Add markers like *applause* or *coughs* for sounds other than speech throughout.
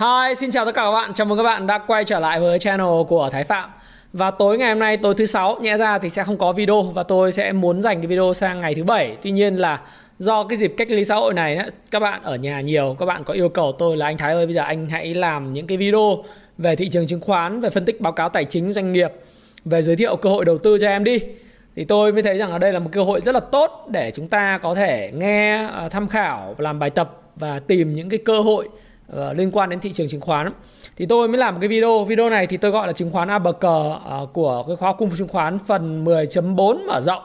Hi, xin chào tất cả các bạn. Chào mừng các bạn đã quay trở lại với channel của Thái Phạm. Và tối ngày hôm nay, tối thứ sáu, nhẽ ra thì sẽ không có video và tôi sẽ muốn dành cái video sang ngày thứ bảy. Tuy nhiên là do cái dịp cách ly xã hội này các bạn ở nhà nhiều, các bạn có yêu cầu tôi là anh Thái ơi bây giờ anh hãy làm những cái video về thị trường chứng khoán, về phân tích báo cáo tài chính doanh nghiệp, về giới thiệu cơ hội đầu tư cho em đi. Thì tôi mới thấy rằng ở đây là một cơ hội rất là tốt để chúng ta có thể nghe, à, tham khảo, làm bài tập và tìm những cái cơ hội uh, liên quan đến thị trường chứng khoán. Thì tôi mới làm một cái video. Video này thì tôi gọi là chứng khoán ABC uh, ờ, của cái khóa cung chứng khoán phần 10.4 mở rộng.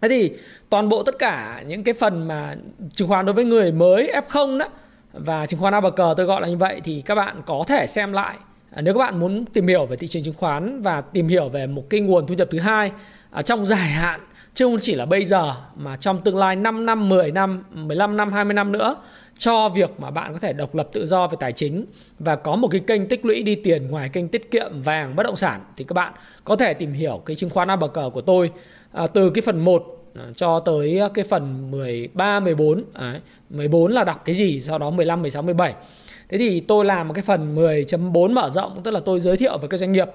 Thế thì toàn bộ tất cả những cái phần mà chứng khoán đối với người mới F0 đó và chứng khoán ABC tôi gọi là như vậy thì các bạn có thể xem lại. À, nếu các bạn muốn tìm hiểu về thị trường chứng khoán và tìm hiểu về một cái nguồn thu nhập thứ hai à, trong dài hạn chứ không chỉ là bây giờ mà trong tương lai 5 năm, 10 năm, 15 năm, 20 năm nữa cho việc mà bạn có thể độc lập tự do về tài chính và có một cái kênh tích lũy đi tiền ngoài kênh tiết kiệm vàng bất động sản thì các bạn có thể tìm hiểu cái chứng khoán ABC của tôi à, từ cái phần 1 à, cho tới cái phần 13, 14 Đấy, 14 là đọc cái gì sau đó 15, 16, 17 Thế thì tôi làm một cái phần 10.4 mở rộng tức là tôi giới thiệu về các doanh nghiệp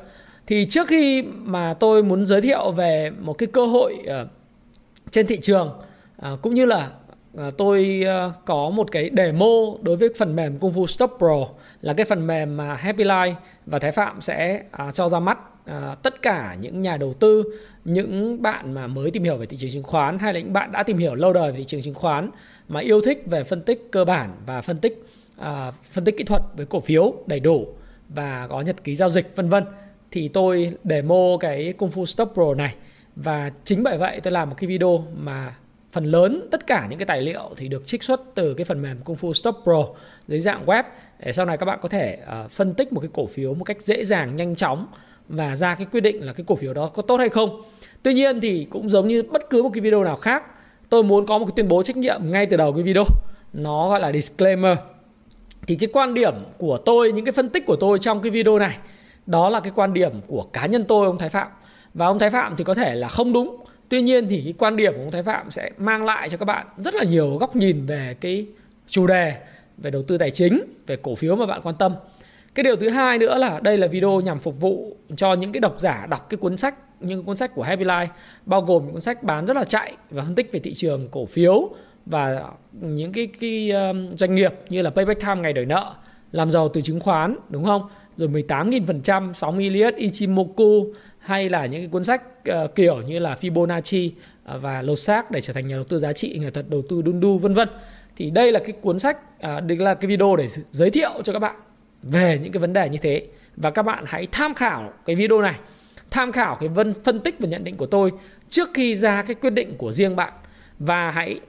thì trước khi mà tôi muốn giới thiệu về một cái cơ hội uh, trên thị trường uh, cũng như là uh, tôi uh, có một cái demo đối với phần mềm Kung Fu Stop Pro là cái phần mềm mà Happy Life và Thái Phạm sẽ uh, cho ra mắt uh, tất cả những nhà đầu tư, những bạn mà mới tìm hiểu về thị trường chứng khoán hay là những bạn đã tìm hiểu lâu đời về thị trường chứng khoán mà yêu thích về phân tích cơ bản và phân tích uh, phân tích kỹ thuật với cổ phiếu đầy đủ và có nhật ký giao dịch vân vân thì tôi demo cái Kung Fu Stop Pro này và chính bởi vậy tôi làm một cái video mà phần lớn tất cả những cái tài liệu thì được trích xuất từ cái phần mềm Kung Fu Stop Pro dưới dạng web để sau này các bạn có thể uh, phân tích một cái cổ phiếu một cách dễ dàng nhanh chóng và ra cái quyết định là cái cổ phiếu đó có tốt hay không. Tuy nhiên thì cũng giống như bất cứ một cái video nào khác, tôi muốn có một cái tuyên bố trách nhiệm ngay từ đầu cái video. Nó gọi là disclaimer. Thì cái quan điểm của tôi, những cái phân tích của tôi trong cái video này đó là cái quan điểm của cá nhân tôi ông Thái Phạm. Và ông Thái Phạm thì có thể là không đúng. Tuy nhiên thì cái quan điểm của ông Thái Phạm sẽ mang lại cho các bạn rất là nhiều góc nhìn về cái chủ đề về đầu tư tài chính về cổ phiếu mà bạn quan tâm. Cái điều thứ hai nữa là đây là video nhằm phục vụ cho những cái độc giả đọc cái cuốn sách những cuốn sách của Happy Life bao gồm những cuốn sách bán rất là chạy và phân tích về thị trường cổ phiếu và những cái, cái um, doanh nghiệp như là Payback Time ngày đổi nợ làm giàu từ chứng khoán đúng không? Rồi 18.000%, 60 Elliott, Ichimoku hay là những cái cuốn sách uh, kiểu như là Fibonacci uh, và lột xác để trở thành nhà đầu tư giá trị, nghệ thuật đầu tư đun đu vân vân. Thì đây là cái cuốn sách, uh, đây là cái video để giới thiệu cho các bạn về những cái vấn đề như thế và các bạn hãy tham khảo cái video này, tham khảo cái vân phân tích và nhận định của tôi trước khi ra cái quyết định của riêng bạn và hãy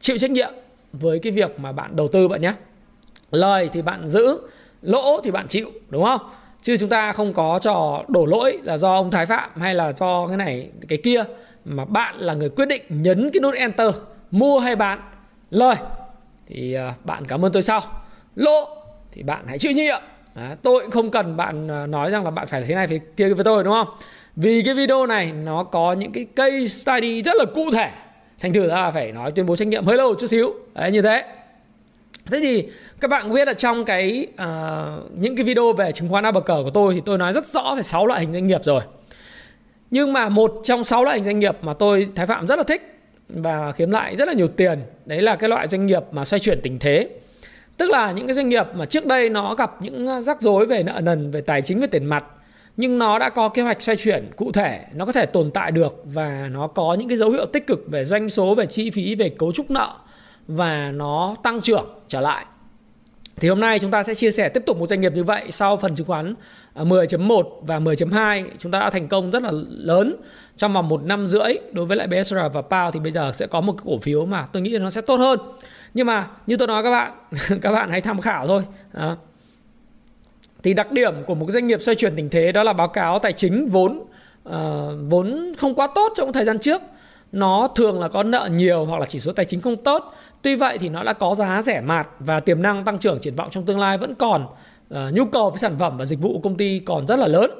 chịu trách nhiệm với cái việc mà bạn đầu tư bạn nhé. Lời thì bạn giữ lỗ thì bạn chịu đúng không? Chứ chúng ta không có trò đổ lỗi là do ông thái phạm hay là do cái này cái kia mà bạn là người quyết định nhấn cái nút enter mua hay bán. Lời thì ờ, bạn cảm ơn tôi sau. Lỗ thì bạn hãy chịu trách nhiệm à, tôi cũng không cần bạn ờ, nói rằng là bạn phải thế này phải kia với tôi đúng không? Vì cái video này nó có những cái case study rất là cụ thể. Thành thử ra là phải nói tuyên bố trách nhiệm hơi lâu chút xíu. Đấy như thế thế thì các bạn biết là trong cái uh, những cái video về chứng khoán ABC của tôi thì tôi nói rất rõ về 6 loại hình doanh nghiệp rồi. Nhưng mà một trong 6 loại hình doanh nghiệp mà tôi Thái Phạm rất là thích và kiếm lại rất là nhiều tiền đấy là cái loại doanh nghiệp mà xoay chuyển tình thế. Tức là những cái doanh nghiệp mà trước đây nó gặp những rắc rối về nợ nần về tài chính về tiền mặt nhưng nó đã có kế hoạch xoay chuyển cụ thể nó có thể tồn tại được và nó có những cái dấu hiệu tích cực về doanh số về chi phí về cấu trúc nợ và nó tăng trưởng trở lại. Thì hôm nay chúng ta sẽ chia sẻ tiếp tục một doanh nghiệp như vậy sau phần chứng khoán à, 10.1 và 10.2 chúng ta đã thành công rất là lớn trong vòng một năm rưỡi đối với lại BSR và PAO thì bây giờ sẽ có một cái cổ phiếu mà tôi nghĩ nó sẽ tốt hơn. nhưng mà như tôi nói các bạn *laughs* các bạn hãy tham khảo thôi. Đó. thì đặc điểm của một doanh nghiệp xoay chuyển tình thế đó là báo cáo tài chính vốn uh, vốn không quá tốt trong thời gian trước. Nó thường là có nợ nhiều hoặc là chỉ số tài chính không tốt tuy vậy thì nó đã có giá rẻ mạt và tiềm năng tăng trưởng triển vọng trong tương lai vẫn còn uh, nhu cầu với sản phẩm và dịch vụ của công ty còn rất là lớn.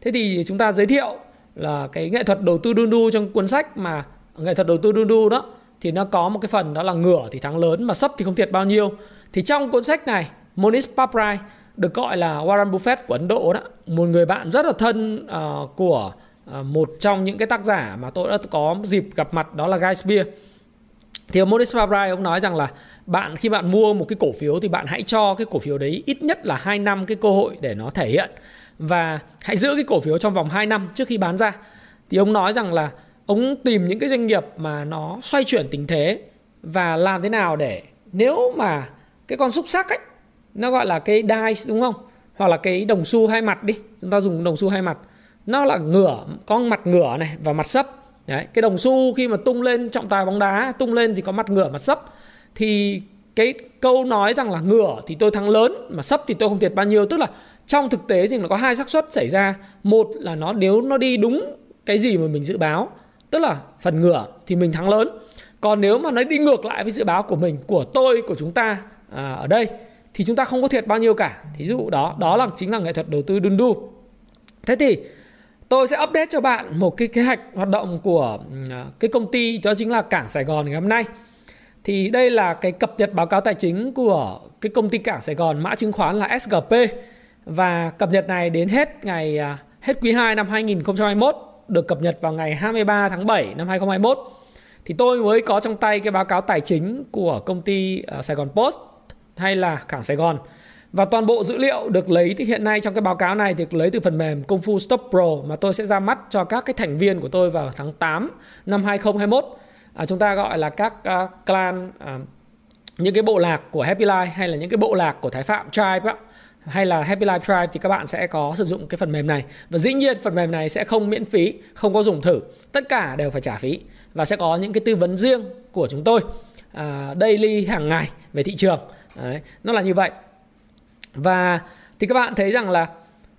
Thế thì chúng ta giới thiệu là cái nghệ thuật đầu tư đun đu trong cuốn sách mà nghệ thuật đầu tư đun đu đó thì nó có một cái phần đó là ngửa thì thắng lớn mà sấp thì không thiệt bao nhiêu. Thì trong cuốn sách này Monish Paprai được gọi là Warren Buffett của Ấn Độ đó một người bạn rất là thân uh, của uh, một trong những cái tác giả mà tôi đã có dịp gặp mặt đó là Guy Spear thì ông Maurice Fabry ông nói rằng là bạn, khi bạn mua một cái cổ phiếu thì bạn hãy cho cái cổ phiếu đấy ít nhất là 2 năm cái cơ hội để nó thể hiện. Và hãy giữ cái cổ phiếu trong vòng 2 năm trước khi bán ra. Thì ông nói rằng là ông tìm những cái doanh nghiệp mà nó xoay chuyển tình thế và làm thế nào để nếu mà cái con xúc sắc ấy, nó gọi là cái dice đúng không? Hoặc là cái đồng xu hai mặt đi, chúng ta dùng đồng xu hai mặt. Nó là ngửa con mặt ngửa này và mặt sấp đấy cái đồng xu khi mà tung lên trọng tài bóng đá tung lên thì có mặt ngửa mặt sấp. Thì cái câu nói rằng là ngửa thì tôi thắng lớn mà sấp thì tôi không thiệt bao nhiêu. Tức là trong thực tế thì nó có hai xác suất xảy ra. Một là nó nếu nó đi đúng cái gì mà mình dự báo tức là phần ngửa thì mình thắng lớn. Còn nếu mà nó đi ngược lại với dự báo của mình của tôi của chúng ta à, ở đây thì chúng ta không có thiệt bao nhiêu cả. Thí dụ đó đó là chính là nghệ thuật đầu tư đun đu. Thế thì tôi sẽ update cho bạn một cái kế hoạch hoạt động của à, cái công ty, đó chính là cảng Sài Gòn ngày hôm nay. Thì đây là cái cập nhật báo cáo tài chính của cái công ty cảng Sài Gòn mã chứng khoán là SGP và cập nhật này đến hết ngày à, hết quý 2 năm 2021 được cập nhật vào ngày 23 tháng 7 năm 2021 thì tôi mới có trong tay cái báo cáo tài chính của công ty à, Sài Gòn Post hay là cảng Sài Gòn và toàn bộ dữ liệu được lấy thì hiện nay trong cái báo cáo này được lấy từ phần mềm Công Phu Stop Pro mà tôi sẽ ra mắt cho các cái thành viên của tôi vào tháng 8 năm 2021. À, chúng ta gọi là các uh, clan uh, những cái bộ lạc của Happy Life hay là những cái bộ lạc của Thái Phạm Tribe á, hay là Happy Life Tribe thì các bạn sẽ có sử dụng cái phần mềm này. Và dĩ nhiên phần mềm này sẽ không miễn phí không có dùng thử. Tất cả đều phải trả phí và sẽ có những cái tư vấn riêng của chúng tôi uh, daily hàng ngày về thị trường. Đấy, nó là như vậy và thì các bạn thấy rằng là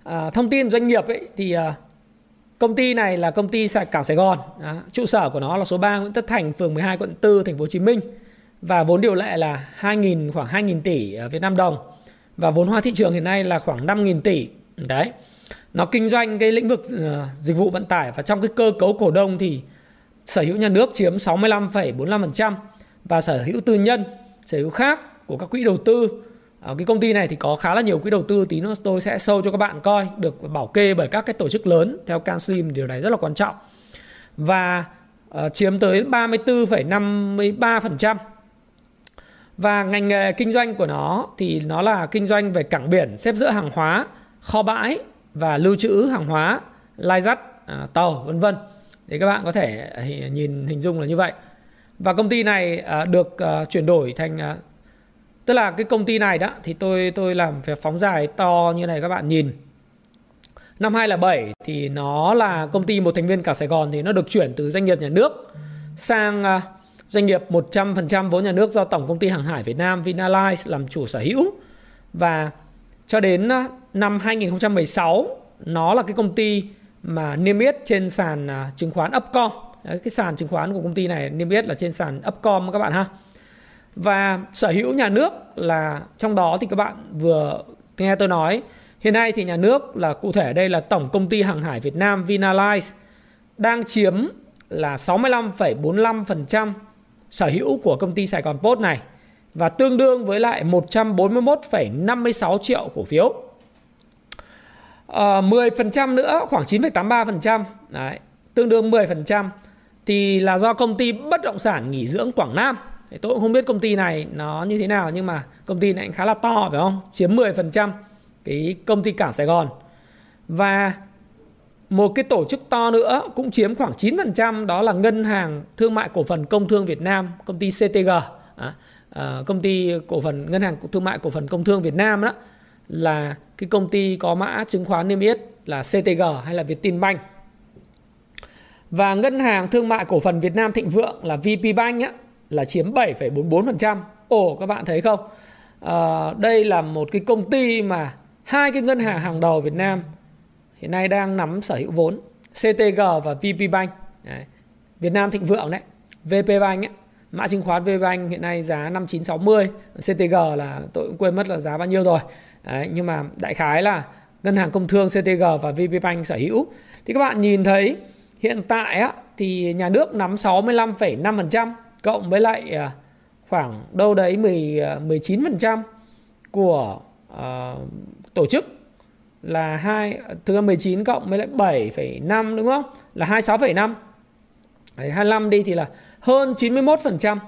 à, thông tin doanh nghiệp ấy thì à, công ty này là công ty cảng Sài Gòn đó, trụ sở của nó là số 3 Nguyễn Tất Thành phường 12 quận 4 thành phố Hồ Chí Minh. Và vốn điều lệ là 2.000 khoảng 2.000 tỷ Việt Nam đồng. Và vốn hóa thị trường hiện nay là khoảng 5.000 tỷ. Đấy. Nó kinh doanh cái lĩnh vực uh, dịch vụ vận tải và trong cái cơ cấu cổ đông thì sở hữu nhà nước chiếm 65,45% và sở hữu tư nhân sở hữu khác của các quỹ đầu tư Ờ, cái công ty này thì có khá là nhiều quỹ đầu tư tí nữa tôi sẽ sâu cho các bạn coi được bảo kê bởi các cái tổ chức lớn theo CanSlim điều này rất là quan trọng. Và uh, chiếm tới 34,53% và ngành nghề kinh doanh của nó thì nó là kinh doanh về cảng biển xếp dỡ hàng hóa kho bãi và lưu trữ hàng hóa lai dắt uh, tàu vân vân. Thì các bạn có thể nhìn hình dung là như vậy. Và công ty này uh, được uh, chuyển đổi thành uh, tức là cái công ty này đó thì tôi tôi làm phải phóng dài to như này các bạn nhìn năm 2007 thì nó là công ty một thành viên cả Sài Gòn thì nó được chuyển từ doanh nghiệp nhà nước sang à, Doanh nghiệp 100% vốn nhà nước do Tổng công ty Hàng hải Việt Nam Vinalize làm chủ sở hữu và cho đến à, năm 2016 nó là cái công ty mà niêm yết trên sàn à, chứng khoán Upcom. Đấy, cái sàn chứng khoán của công ty này niêm yết là trên sàn Upcom các bạn ha. Và sở hữu nhà nước là trong đó thì các bạn vừa nghe tôi nói hiện nay thì nhà nước là cụ thể đây là Tổng công ty Hàng hải Việt Nam Vinalize đang chiếm là 65,45% sở hữu của công ty Sài Gòn Post này và tương đương với lại 141,56 triệu cổ phiếu. Ờ, à, 10% nữa khoảng 9,83% đấy, tương đương 10% thì là do công ty bất động sản nghỉ dưỡng Quảng Nam. Thì tôi cũng không biết công ty này nó như thế nào nhưng mà công ty này cũng khá là to phải không? Chiếm 10% cái công ty cảng Sài Gòn. Và một cái tổ chức to nữa cũng chiếm khoảng 9% đó là Ngân hàng Thương mại Cổ phần Công thương Việt Nam, công ty CTG. À, à, ờ, công ty cổ phần Ngân hàng Thương mại Cổ phần Công thương Việt Nam đó là cái công ty có mã chứng khoán niêm yết là CTG hay là Vietinbank. Và Ngân hàng Thương mại Cổ phần Việt Nam Thịnh Vượng là VPBank á, là chiếm 7,44%. ồ các bạn thấy không? À, đây là một cái công ty mà hai cái ngân hàng hàng đầu Việt Nam hiện nay đang nắm sở hữu vốn CTG và VP Bank. Đấy. Việt Nam Thịnh Vượng đấy. VP Bank ấy mã chứng khoán VP Bank hiện nay giá 5960 CTG là tôi cũng quên mất là giá bao nhiêu rồi. Đấy, nhưng mà đại khái là ngân hàng công thương CTG và VP Bank sở hữu. Thì các bạn nhìn thấy hiện tại á, thì nhà nước nắm 65,5% cộng với lại à, khoảng đâu đấy 10 19% à, của uh, tổ chức là 2 thực ra 19 cộng với lại 7,5 đúng không? Là 26,5. Đấy, 25 đi thì là hơn 91%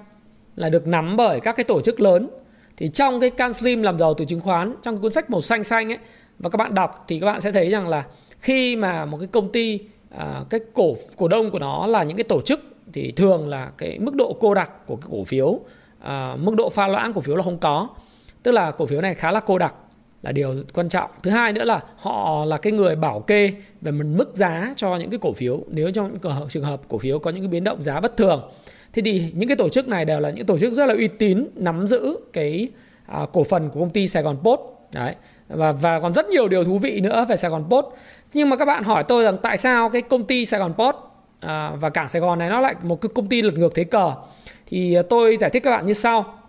là được nắm bởi các cái tổ chức lớn. Thì trong cái Can Slim làm giàu từ chứng khoán, trong cái cuốn sách màu xanh xanh ấy và các bạn đọc thì các bạn sẽ thấy rằng là khi mà một cái công ty à, cái cổ cổ đông của nó là những cái tổ chức thì thường là cái mức độ cô đặc của cái cổ phiếu à, mức độ pha loãng cổ phiếu là không có. Tức là cổ phiếu này khá là cô đặc là điều quan trọng. Thứ hai nữa là họ là cái người bảo kê về một mức giá cho những cái cổ phiếu. Nếu trong những trường hợp cổ phiếu có những cái biến động giá bất thường thế thì những cái tổ chức này đều là những tổ chức rất là uy tín nắm giữ cái à, cổ phần của công ty Sài Gòn Post. Đấy và và còn rất nhiều điều thú vị nữa về Sài Gòn Post. Nhưng mà các bạn hỏi tôi rằng tại sao cái công ty Sài Gòn Post à, và cảng Sài Gòn này nó lại một cái công ty lật ngược thế cờ thì à, tôi giải thích các bạn như sau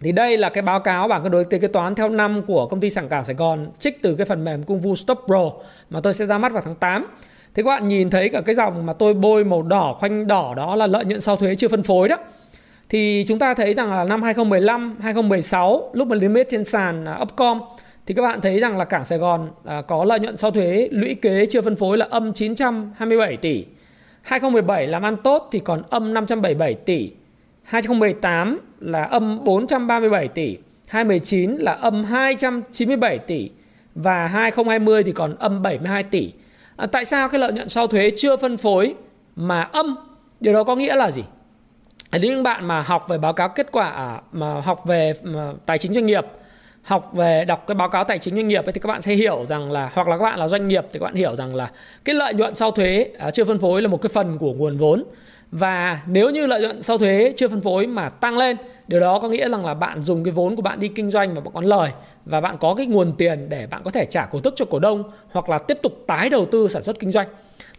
thì đây là cái báo cáo bảng cân đối kế toán theo năm của công ty sản Cảng Sài Gòn trích từ cái phần mềm Cung Vu Stop Pro mà tôi sẽ ra mắt vào tháng 8. Thế các bạn nhìn thấy cả cái dòng mà tôi bôi màu đỏ khoanh đỏ đó là lợi nhuận sau thuế chưa phân phối đó. Thì chúng ta thấy rằng là năm 2015, 2016 lúc mà niêm yết trên sàn à, Upcom thì các bạn thấy rằng là Cảng Sài Gòn à, có lợi nhuận sau thuế lũy kế chưa phân phối là âm 927 tỷ. 2017 làm ăn tốt thì còn âm 577 tỷ. 2018 là âm 437 tỷ, 2019 là âm 297 tỷ và 2020 thì còn âm 72 tỷ. À, tại sao cái lợi nhuận sau thuế chưa phân phối mà âm? Điều đó có nghĩa là gì? Những bạn mà học về báo cáo kết quả à, mà học về mà tài chính doanh nghiệp học về đọc cái báo cáo tài chính doanh nghiệp ấy, thì các bạn sẽ hiểu rằng là hoặc là các bạn là doanh nghiệp thì các bạn hiểu rằng là cái lợi nhuận sau thuế à, chưa phân phối là một cái phần của nguồn vốn. Và nếu như lợi nhuận sau thuế chưa phân phối mà tăng lên điều đó có nghĩa rằng là bạn dùng cái vốn của bạn đi kinh doanh và bạn có lời và bạn có cái nguồn tiền để bạn có thể trả cổ tức cho cổ đông hoặc là tiếp tục tái đầu tư sản xuất kinh doanh.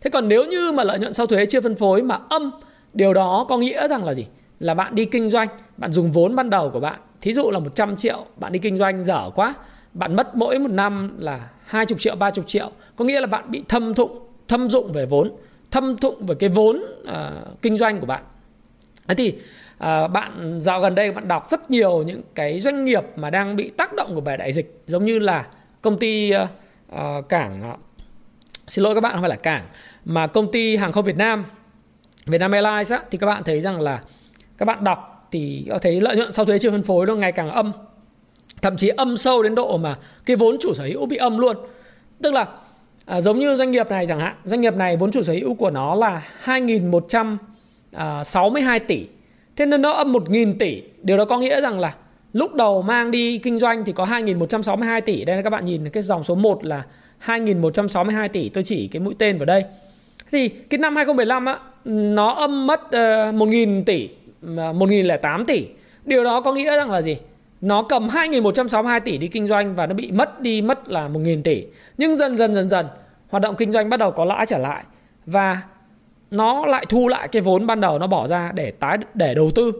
Thế còn nếu như mà lợi nhuận sau thuế chưa phân phối mà âm điều đó có nghĩa rằng là gì? Là bạn đi kinh doanh bạn dùng vốn ban đầu của bạn thí dụ là 100 triệu bạn đi kinh doanh dở quá bạn mất mỗi một năm là 20 triệu 30 triệu. Có nghĩa là bạn bị thâm thụng thâm dụng về vốn thâm thụng về cái vốn uh, kinh doanh của bạn. Thế thì uh, bạn dạo gần đây bạn đọc rất nhiều những cái doanh nghiệp mà đang bị tác động của bài đại dịch giống như là công ty uh, uh, cảng uh, xin lỗi các bạn không phải là cảng mà công ty hàng không Việt Nam Vietnam Airlines á, thì các bạn thấy rằng là các bạn đọc thì có thấy lợi nhuận sau thuế chưa phân phối nó ngày càng âm. Thậm chí âm sâu đến độ mà cái vốn chủ sở hữu bị âm luôn. Tức là à, giống như doanh nghiệp này chẳng hạn doanh nghiệp này vốn chủ sở hữu của nó là 2.162 à, tỷ. Thế nên nó âm 1.000 tỷ. Điều đó có nghĩa rằng là lúc đầu mang đi kinh doanh thì có 2.162 tỷ. Đây là các bạn nhìn cái dòng số 1 là 2.162 tỷ. Tôi chỉ cái mũi tên vào đây. Thì cái năm 2015 á nó âm mất ờ, uh, 1.000 tỷ. 1.008 tỷ điều đó có nghĩa rằng là gì nó cầm 2.162 tỷ đi kinh doanh và nó bị mất đi mất là 1.000 tỷ. Nhưng dần dần dần dần hoạt động kinh doanh bắt đầu có lãi trở lại và nó lại thu lại cái vốn ban đầu nó bỏ ra để tái để đầu tư.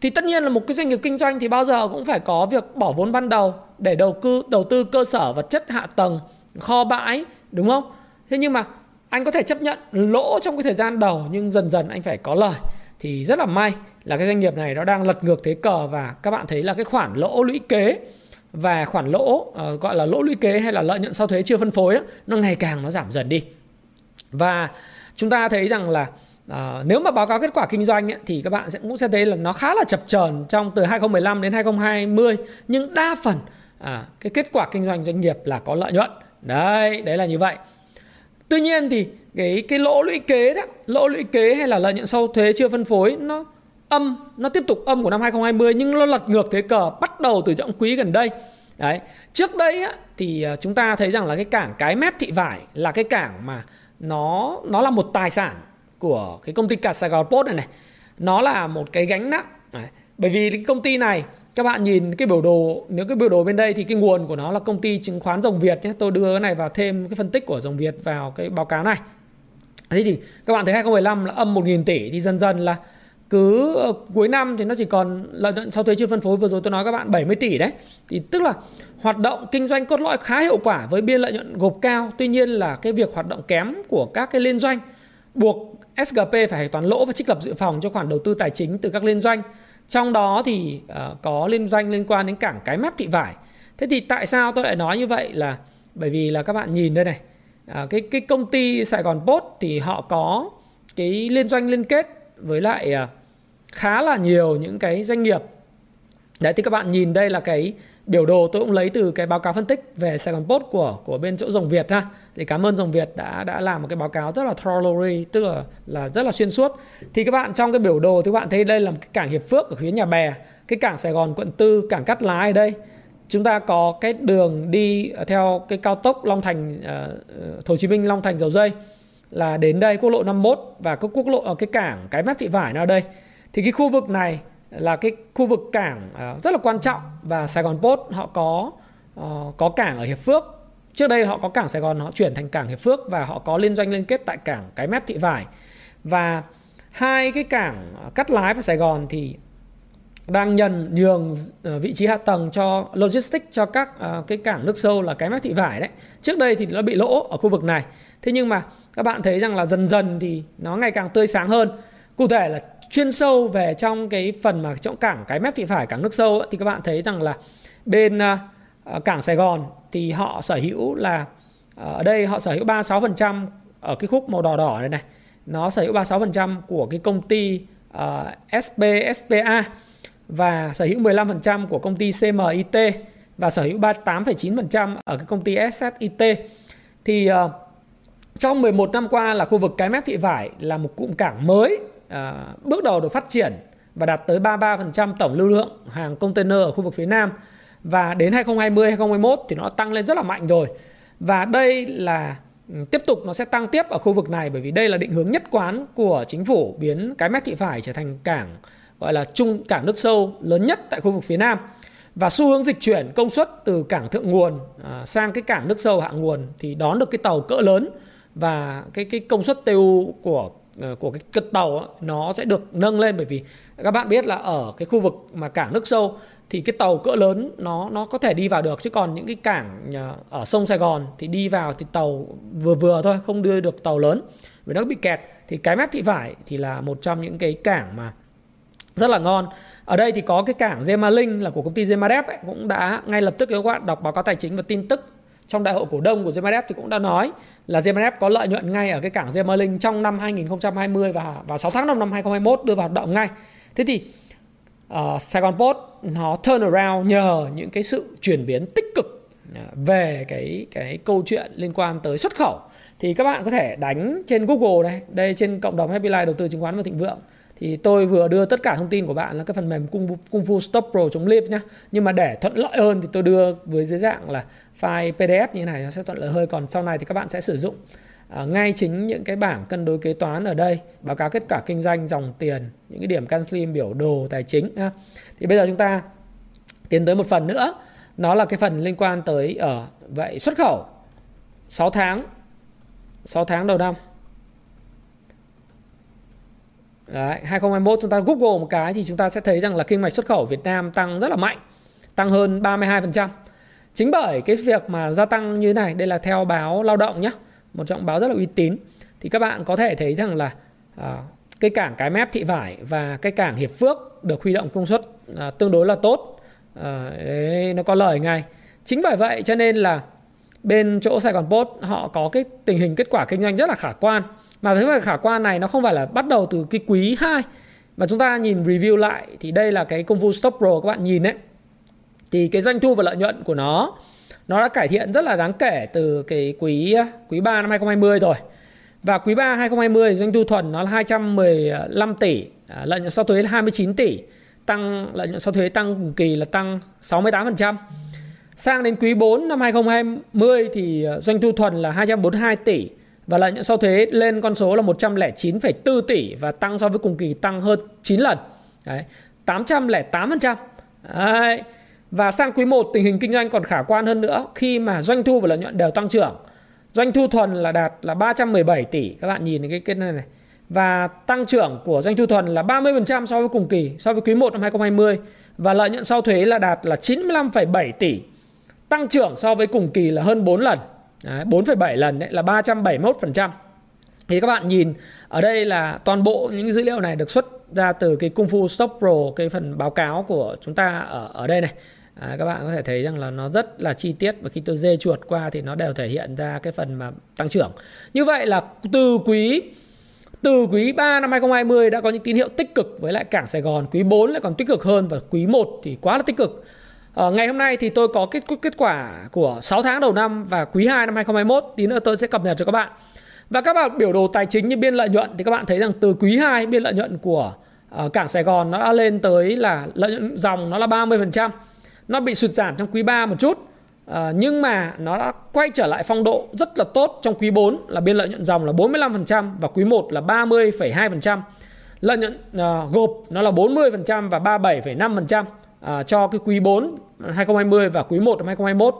Thì tất nhiên là một cái doanh nghiệp kinh doanh thì bao giờ cũng phải có việc bỏ vốn ban đầu để đầu tư đầu tư cơ sở vật chất hạ tầng, kho bãi đúng không? Thế nhưng mà anh có thể chấp nhận lỗ trong cái thời gian đầu nhưng dần dần anh phải có lời thì rất là may là cái doanh nghiệp này nó đang lật ngược thế cờ và các bạn thấy là cái khoản lỗ lũy kế và khoản lỗ uh, gọi là lỗ lũy kế hay là lợi nhuận sau thuế chưa phân phối đó, nó ngày càng nó giảm dần đi. Và chúng ta thấy rằng là uh, nếu mà báo cáo kết quả kinh doanh ấy, thì các bạn sẽ cũng sẽ thấy là nó khá là chập chờn trong từ 2015 đến 2020 nhưng đa phần uh, cái kết quả kinh doanh doanh nghiệp là có lợi nhuận. Đấy đấy là như vậy. Tuy nhiên thì cái cái lỗ lũy kế đó lỗ lũy kế hay là lợi nhuận sau thuế chưa phân phối nó âm nó tiếp tục âm của năm 2020 nhưng nó lật ngược thế cờ bắt đầu từ trong quý gần đây. Đấy. Trước đây á, thì à, chúng ta thấy rằng là cái cảng cái mép thị vải là cái cảng mà nó nó là một tài sản của cái công ty cả Sài Gòn Post này này. Nó là một cái gánh nặng. Đấy. bởi vì cái công ty này các bạn nhìn cái biểu đồ nếu cái biểu đồ bên đây thì cái nguồn của nó là công ty chứng khoán Rồng Việt nhé. Tôi đưa cái này vào thêm cái phân tích của Rồng Việt vào cái báo cáo này thế thì các bạn thấy 2015 là âm 1.000 tỷ thì dần dần là cứ ờ, cuối năm thì nó chỉ còn lợi nhuận sau thuế chưa phân phối vừa rồi tôi nói các bạn 70 tỷ đấy. Thì tức là hoạt động kinh doanh cốt lõi khá hiệu quả với biên lợi nhuận gộp cao. Tuy nhiên là cái việc hoạt động kém của các cái liên doanh buộc SGP phải hạch toán lỗ và trích lập dự phòng cho khoản đầu tư tài chính từ các liên doanh. Trong đó thì uh, có liên doanh liên quan đến cảng cái mép thị vải. Thế thì tại sao tôi lại nói như vậy là bởi vì là các bạn nhìn đây này à, cái cái công ty Sài Gòn Post thì họ có cái liên doanh liên kết với lại à, khá là nhiều những cái doanh nghiệp. Đấy thì các bạn nhìn đây là cái biểu đồ tôi cũng lấy từ cái báo cáo phân tích về Sài Gòn Post của của bên chỗ Rồng Việt ha. Thì cảm ơn Rồng Việt đã đã làm một cái báo cáo rất là thoroughly tức là là rất là xuyên suốt. Thì các bạn trong cái biểu đồ thì các bạn thấy đây là một cái cảng Hiệp Phước ở phía nhà bè cái cảng Sài Gòn quận tư cảng Cát Lái ở đây chúng ta có cái đường đi ờ, theo cái cao tốc Long Thành uh, Hồ Chí Minh Long Thành dầu dây là đến đây quốc lộ 51 và cái quốc lộ ở cái cảng cái mép thị vải nào đây. Thì cái khu vực này là cái khu vực cảng uh, rất là quan trọng và Sài Gòn Post họ có uh, có cảng ở Hiệp Phước. Trước đây họ có cảng Sài Gòn họ chuyển thành cảng Hiệp Phước và họ có liên doanh liên kết tại cảng cái mép thị vải. Và hai cái cảng cắt lái và Sài Gòn thì đang nhận nhường ờ, vị trí hạ tầng cho logistics cho các ờ, cái cảng nước sâu là cái mép thị vải đấy. Trước đây thì nó bị lỗ ở khu vực này. Thế nhưng mà các bạn thấy rằng là dần dần thì nó ngày càng tươi sáng hơn. Cụ thể là chuyên sâu về trong cái phần mà trong cảng cái mép thị phải cảng nước sâu ấy, thì các bạn thấy rằng là bên ờ, cảng Sài Gòn thì họ sở hữu là ở đây họ sở hữu 36% ở cái khúc màu đỏ đỏ này này. Nó sở hữu 36% của cái công ty uh, SBSPA và sở hữu 15% của công ty CMIT và sở hữu 38,9% ở cái công ty SSIT. Thì uh, trong 11 năm qua là khu vực cái mép thị vải là một cụm cảng mới uh, bước đầu được phát triển và đạt tới 33% tổng lưu lượng hàng container ở khu vực phía Nam. Và đến 2020 2021 thì nó tăng lên rất là mạnh rồi. Và đây là ừ, tiếp tục nó sẽ tăng tiếp ở khu vực này bởi vì đây là định hướng nhất quán của chính phủ biến cái mép thị vải trở thành cảng gọi là trung cảng nước sâu lớn nhất tại khu vực phía Nam. Và xu hướng dịch chuyển công suất từ cảng thượng nguồn à, sang cái cảng nước sâu hạ nguồn thì đón được cái tàu cỡ lớn và cái cái công suất TU của à, của cái cất tàu đó, nó sẽ được nâng lên. Bởi vì các bạn biết là ở cái khu vực mà cảng nước sâu thì cái tàu cỡ lớn nó nó có thể đi vào được. Chứ còn những cái cảng à, ở sông Sài Gòn thì đi vào thì tàu vừa vừa thôi không đưa được tàu lớn. Vì nó bị kẹt thì cái mép thị vải thì là một trong những cái cảng mà rất là ngon. Ở đây thì có cái cảng Gemalink là của công ty Gemadep ấy, cũng đã ngay lập tức nếu các bạn đọc báo cáo tài chính và tin tức trong đại hội cổ đông của Gemadep thì cũng đã nói là Gemadep có lợi nhuận ngay ở cái cảng Gemalink trong năm 2020 và và 6 tháng đầu năm 2021 đưa vào hoạt động ngay. Thế thì ờ, uh, Saigon Post nó turn around nhờ những cái sự chuyển biến tích cực à, về cái cái câu chuyện liên quan tới xuất khẩu. Thì các bạn có thể đánh trên Google này, đây trên cộng đồng Happy Life đầu tư chứng khoán và thịnh vượng thì tôi vừa đưa tất cả thông tin của bạn là cái phần mềm cung cung Fu Stop Pro chống live nhá. Nhưng mà để thuận lợi hơn thì tôi đưa với dưới dạng là file PDF như thế này nó sẽ thuận lợi hơn còn sau này thì các bạn sẽ sử dụng à, ngay chính những cái bảng cân đối kế toán ở đây báo cáo kết quả kinh doanh dòng tiền những cái điểm cancelim biểu đồ tài chính ha. thì bây giờ chúng ta tiến tới một phần nữa. Nó là cái phần liên quan tới ở vậy xuất khẩu 6 tháng 6 tháng đầu năm. Đấy, 2021 chúng ta Google một cái thì chúng ta sẽ thấy rằng là kinh mạch xuất khẩu Việt Nam tăng rất là mạnh, tăng hơn 32%. Chính bởi cái việc mà gia tăng như thế này, đây là theo báo Lao động nhé, một trong báo rất là uy tín. Thì các bạn có thể thấy rằng là à, cái cảng Cái Mép Thị Vải và cái cảng Hiệp Phước được huy động công suất à, tương đối là tốt. À, đấy, nó có lời ngay. Chính bởi vậy cho nên là bên chỗ Sài Gòn Post họ có cái tình hình kết quả kinh doanh rất là khả quan mà thế mà khả quan này nó không phải là bắt đầu từ cái quý 2 mà chúng ta nhìn review lại thì đây là cái công vụ Stop Pro các bạn nhìn đấy thì cái doanh thu và lợi nhuận của nó nó đã cải thiện rất là đáng kể từ cái quý quý 3 năm 2020 rồi. Và quý 3 2020 doanh thu thuần nó là 215 tỷ, à, lợi nhuận sau thuế là 29 tỷ, tăng lợi nhuận sau thuế tăng cùng kỳ là tăng 68%. Sang đến quý 4 năm 2020 thì à, doanh thu thuần là 242 tỷ, và lợi nhuận sau thuế lên con số là 109,4 tỷ và tăng so với cùng kỳ tăng hơn 9 lần. Đấy, 808%. Đấy. Và sang quý 1 tình hình kinh doanh còn khả quan hơn nữa khi mà doanh thu và lợi nhuận đều tăng trưởng. Doanh thu thuần là đạt là 317 tỷ. Các bạn nhìn cái cái này này. Và tăng trưởng của doanh thu thuần là 30% so với cùng kỳ, so với quý 1 năm 2020 và lợi nhuận sau thuế là đạt là 95,7 tỷ. Tăng trưởng so với cùng kỳ là hơn 4 lần. Đấy, 4,7 lần đấy là 371%. Thì các bạn nhìn ở đây là toàn bộ những dữ liệu này được xuất ra từ cái Kung Fu Stop Pro cái phần báo cáo của chúng ta ở ở đây này. À, các bạn có thể thấy rằng là nó rất là chi tiết và khi tôi dê chuột qua thì nó đều thể hiện ra cái phần mà tăng trưởng. Như vậy là từ quý từ quý 3 năm 2020 đã có những tín hiệu tích cực với lại cảng Sài Gòn, quý 4 lại còn tích cực hơn và quý 1 thì quá là tích cực. Ở ngày hôm nay thì tôi có kết kết quả của 6 tháng đầu năm và quý 2 năm 2021, tí nữa tôi sẽ cập nhật cho các bạn. Và các bạn biểu đồ tài chính như biên lợi nhuận thì các bạn thấy rằng từ quý 2 biên lợi nhuận của uh, cảng Sài Gòn nó đã lên tới là lợi nhuận dòng nó là 30%. Nó bị sụt giảm trong quý 3 một chút. Uh, nhưng mà nó đã quay trở lại phong độ rất là tốt trong quý 4 là biên lợi nhuận dòng là 45% và quý 1 là 30,2%. Lợi nhuận uh, gộp nó là 40% và 37,5% uh, cho cái quý 4 2020 và quý 1 năm 2021.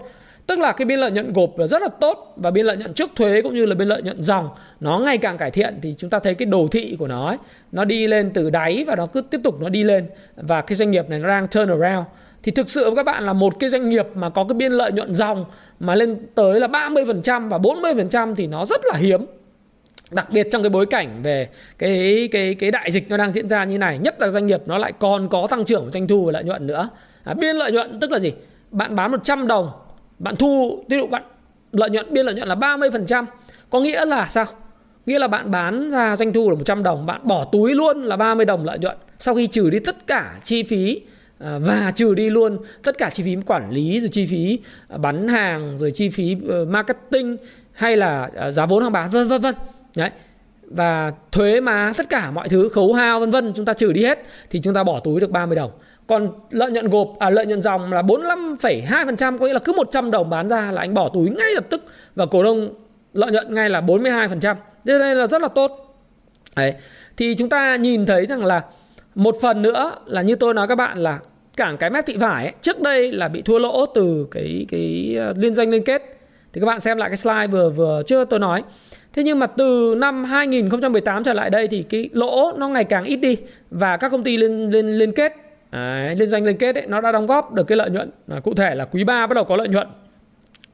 Tức là cái biên lợi nhuận gộp là rất là tốt và biên lợi nhuận trước thuế cũng như là biên lợi nhuận dòng nó ngày càng cải thiện thì chúng ta thấy cái đồ thị của nó ấy, nó đi lên từ đáy và nó cứ tiếp tục nó đi lên và cái doanh nghiệp này nó đang turn around. Thì thực sự các bạn là một cái doanh nghiệp mà có cái biên lợi nhuận dòng mà lên tới là 30% và 40% thì nó rất là hiếm. Đặc biệt trong cái bối cảnh về cái cái cái đại dịch nó đang diễn ra như này nhất là doanh nghiệp nó lại còn có tăng trưởng doanh thu và lợi nhuận nữa à, biên lợi nhuận tức là gì? Bạn bán 100 đồng bạn thu ví dụ bạn lợi nhuận biên lợi nhuận là 30% có nghĩa là sao? Nghĩa là bạn bán ra doanh thu là 100 đồng bạn bỏ túi luôn là 30 đồng lợi nhuận. Sau khi trừ đi tất cả chi phí à, và trừ đi luôn tất cả chi phí quản lý rồi chi phí à, bán hàng rồi chi phí ờ, marketing hay là à, giá vốn hàng bán vân vân vân. Đấy. Và thuế má tất cả mọi thứ khấu hao vân vân chúng ta trừ đi hết thì chúng ta bỏ túi được 30 đồng còn lợi nhuận gộp à lợi nhuận dòng là 45,2% có nghĩa là cứ 100 đồng bán ra là anh bỏ túi ngay lập tức và cổ đông lợi nhuận ngay là 42%. Thế nên là rất là tốt. Đấy. Thì chúng ta nhìn thấy rằng là một phần nữa là như tôi nói các bạn là cảng cái mép thị vải ấy, trước đây là bị thua lỗ từ cái cái ờ, liên doanh liên kết. Thì các bạn xem lại cái slide vừa vừa chưa tôi nói. Thế nhưng mà từ năm 2018 trở lại đây thì cái lỗ nó ngày càng ít đi và các công ty liên liên liên kết Đấy, liên doanh liên kết ấy, nó đã đóng góp được cái lợi nhuận. À, cụ thể là quý 3 bắt đầu có lợi nhuận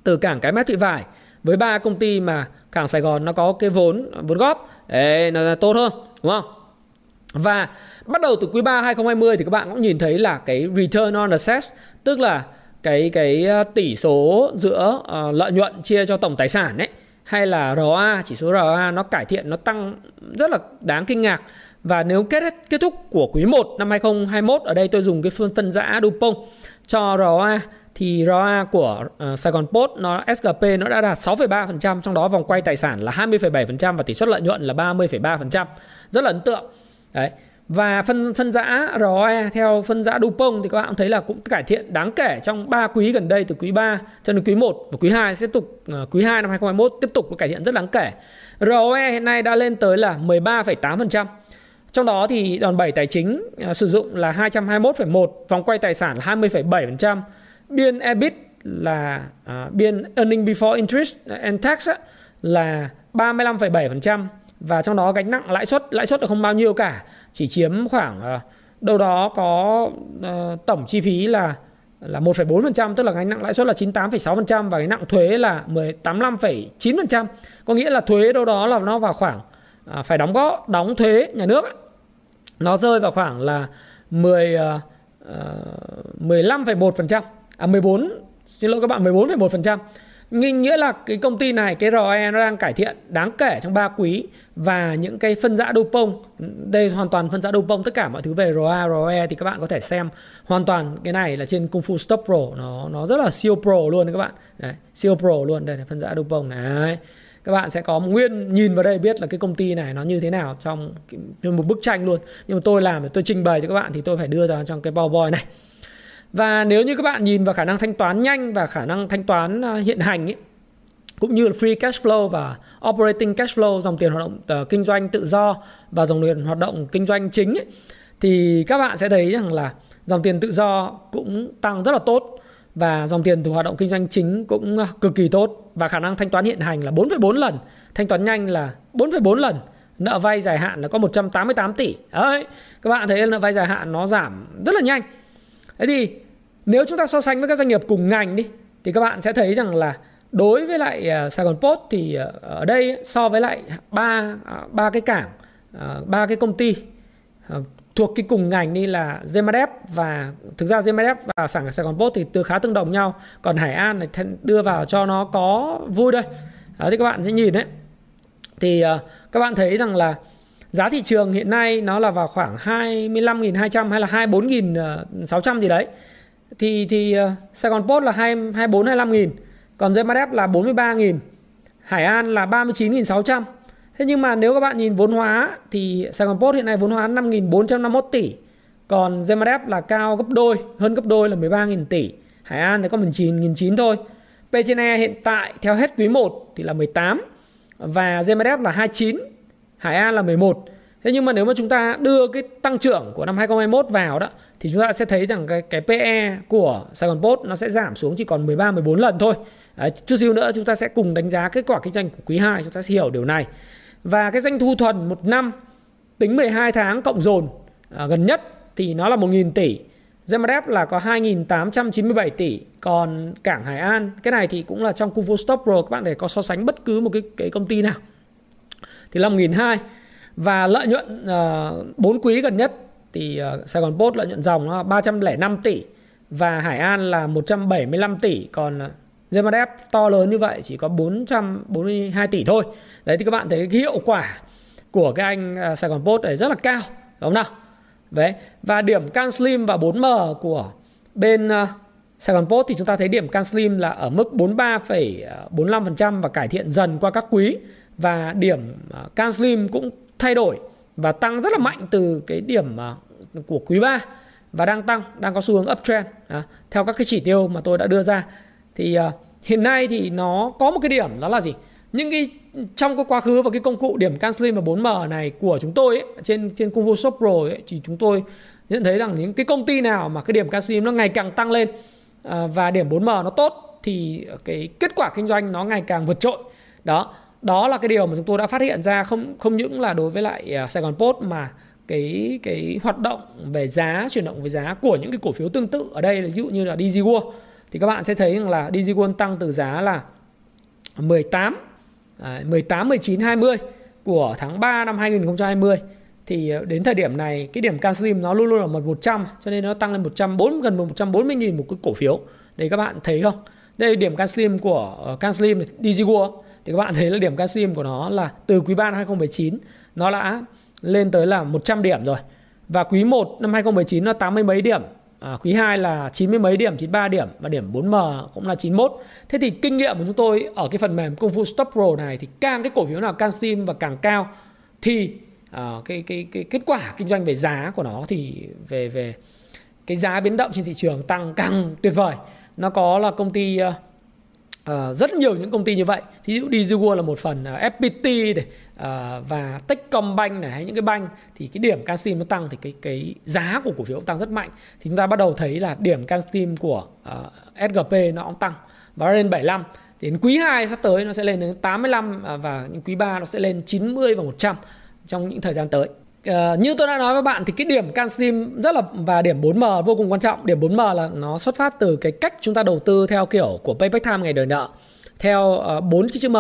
từ cảng cái mét thụy vải. Với ba công ty mà cảng Sài Gòn nó có cái vốn vốn góp đấy nó là tốt hơn đúng không? Và bắt đầu từ quý 3 2020 thì các bạn cũng nhìn thấy là cái return on assets tức là cái cái ờ, tỷ số giữa uh, lợi nhuận chia cho tổng tài sản ấy hay là ROA chỉ số ROA nó cải thiện nó tăng rất là đáng kinh ngạc và nếu kết kết thúc của quý 1 năm 2021 ở đây tôi dùng cái phân phân giã Dupont cho ROA thì ROA của ờ, uh, Saigon Post nó SGP nó đã đạt 6,3% trong đó vòng quay tài sản là 20,7% và tỷ suất lợi nhuận là 30,3%. Rất là ấn tượng. Đấy. Và phân phân giã ROE theo phân giã Dupont thì các bạn thấy là cũng cải thiện đáng kể trong 3 quý gần đây từ quý 3 cho đến quý 1 và quý 2 sẽ tiếp tục ờ, quý 2 năm 2021 tiếp tục cải thiện rất đáng kể. ROE hiện nay đã lên tới là 13,8%. Trong đó thì đòn bẩy tài chính uh, sử dụng là 221,1, vòng quay tài sản là 20,7%, biên EBIT là uh, biên earning before interest and tax là 35,7% và trong đó gánh nặng lãi suất lãi suất là không bao nhiêu cả, chỉ chiếm khoảng uh, đâu đó có uh, tổng chi phí là là 1,4% tức là gánh nặng lãi suất là 98,6% và gánh nặng thuế là 85,9%. Có nghĩa là thuế đâu đó là nó vào khoảng à, phải đóng góp đóng thuế nhà nước nó rơi vào khoảng là 10 uh, 15,1% à 14 xin lỗi các bạn 14,1% nghĩa là cái công ty này cái ROE nó đang cải thiện đáng kể trong 3 quý và những cái phân giã Dupont đây hoàn toàn phân giã Dupont tất cả mọi thứ về ROA ROE thì các bạn có thể xem. Hoàn toàn cái này là trên Kung Fu Stop Pro nó nó rất là siêu pro luôn đấy các bạn. Đấy, siêu pro luôn đây là phân giã Dupont này các bạn sẽ có nguyên nhìn vào đây biết là cái công ty này nó như thế nào trong một bức tranh luôn. Nhưng mà tôi làm để tôi trình bày cho các bạn thì tôi phải đưa ra trong cái PowerPoint này. Và nếu như các bạn nhìn vào khả năng thanh toán nhanh và khả năng thanh toán à, hiện hành ấy, cũng như là free cash flow và operating cash flow dòng tiền hoạt động uh, kinh doanh tự do và dòng tiền hoạt động kinh doanh chính ấy, thì các bạn sẽ thấy rằng là dòng tiền tự do cũng tăng rất là tốt và dòng tiền từ hoạt động kinh doanh chính cũng à, cực kỳ tốt và khả năng thanh toán hiện hành là 4,4 lần, thanh toán nhanh là 4,4 lần, nợ vay dài hạn là có 188 tỷ. Đấy, các bạn thấy nợ vay dài hạn nó giảm rất là nhanh. Thế thì nếu chúng ta so sánh với các doanh nghiệp cùng ngành đi thì các bạn sẽ thấy rằng là đối với lại à, Sài Gòn Post thì à, ở đây so với lại ba ba cái cảng ba cái công ty thuộc cái cùng ngành đi là Zemadep và thực ra Zemadep và sảng Sài Gòn Post thì từ khá tương đồng nhau. Còn Hải An này đưa vào cho nó có vui đây. Đó thì các bạn sẽ nhìn đấy. Thì uh, các bạn thấy rằng là giá thị trường hiện nay nó là vào khoảng 25.200 hay là 24.600 gì đấy. Thì thì uh, Sài Gòn Post là 2, 24 25.000 còn Zemadep là 43.000 Hải An là 39.600 Thế nhưng mà nếu các bạn nhìn vốn hóa thì Sài Gòn Post hiện nay vốn hóa 5.451 tỷ. Còn Zemadep là cao gấp đôi hơn gấp đôi là 13.000 tỷ. Hải An thì có 19.900 thôi. P/E hiện tại theo hết quý 1 thì là 18 và Zemadep là 29 Hải An là 11 Thế nhưng mà nếu mà chúng ta đưa cái tăng trưởng của năm 2021 vào đó thì chúng ta sẽ thấy rằng cái cái PE của Sài Gòn Post nó sẽ giảm xuống chỉ còn 13 14 lần thôi. Đấy, chút xíu nữa chúng ta sẽ cùng đánh giá kết quả kinh doanh của quý 2 chúng ta sẽ hiểu điều này. Và cái doanh thu thuần một năm tính 12 tháng cộng dồn à, gần nhất thì nó là 1.000 tỷ. Zemadep là có 2.897 tỷ. Còn cảng Hải An Cái này thì cũng là trong Kung Fu Stop Pro Các bạn thể có so sánh bất cứ một cái, cái công ty nào. Thì là 1.200 Và lợi nhuận uh, à, 4 quý gần nhất thì uh, Sài Gòn Post lợi nhuận dòng nó 305 tỷ và Hải An là 175 tỷ. Còn à, uh, to lớn như vậy chỉ có 442 tỷ thôi. Đấy thì các bạn thấy cái hiệu quả của cái anh à, Sài Gòn Post này rất là cao, đúng không nào? Đấy. Và điểm Can Slim và 4M của bên à, Sài Gòn Post thì chúng ta thấy điểm Can Slim là ở mức 43,45% và cải thiện dần qua các quý và điểm à, Can Slim cũng thay đổi và tăng rất là mạnh từ cái điểm của quý 3 và đang tăng, đang có xu hướng uptrend à, theo các cái chỉ tiêu mà tôi đã đưa ra. Thì uh, hiện nay thì nó có một cái điểm đó là gì? Những cái trong cái quá khứ và cái công cụ điểm Canslim và 4M này của chúng tôi ấy, trên trên Kung Fu Shop Pro ấy, thì chúng tôi nhận thấy rằng những cái công ty nào mà cái điểm Canslim nó ngày càng tăng lên à, và điểm 4M nó tốt thì cái kết quả kinh doanh nó ngày càng vượt trội. Đó, đó là cái điều mà chúng tôi đã phát hiện ra không không những là đối với lại à, Sài Gòn Post mà cái cái hoạt động về giá chuyển động về giá của những cái cổ phiếu tương tự ở đây là ví dụ như là DG World thì các bạn sẽ thấy rằng là DigiWon tăng từ giá là 18 18 19 20 của tháng 3 năm 2020 thì ờ, đến thời điểm này cái điểm Canslim nó luôn luôn ở 100 cho nên nó tăng lên 140 gần 140 000 một cái cổ phiếu. Đấy các bạn thấy không? Đây là điểm Canslim của ờ, uh, Canslim DG thì các bạn thấy là điểm Canslim của nó là từ quý 3 năm 2019 nó đã lên tới là 100 điểm rồi. Và quý 1 năm 2019 nó 80 mấy điểm. À, quý 2 là 90 mấy điểm, 93 điểm và điểm 4M cũng là 91. Thế thì kinh nghiệm của chúng tôi ở cái phần mềm Kung Fu Stop Pro này thì càng cái cổ phiếu nào càng sim và càng cao thì à, cái, cái cái kết quả kinh doanh về giá của nó thì về về cái giá biến động trên thị trường tăng càng tuyệt vời. Nó có là công ty à, uh, rất nhiều những công ty như vậy. Thí dụ DigiWorld là một phần ờ, uh, FPT này, uh, và Techcombank này hay những cái banh thì cái điểm canxim nó tăng thì cái cái giá của cổ phiếu cũng tăng rất mạnh. Thì chúng ta bắt đầu thấy là điểm canxim của uh, SGP nó cũng tăng và lên 75 thì đến quý 2 sắp tới nó sẽ lên đến 85 và những quý 3 nó sẽ lên 90 và 100 trong những thời gian tới. Uh, như tôi đã nói với bạn thì cái điểm CanSim rất là và điểm 4M vô cùng quan trọng. Điểm 4M là nó xuất phát từ cái cách chúng ta đầu tư theo kiểu của Payback Time ngày đời nợ. Theo ờ, uh, 4 cái chữ M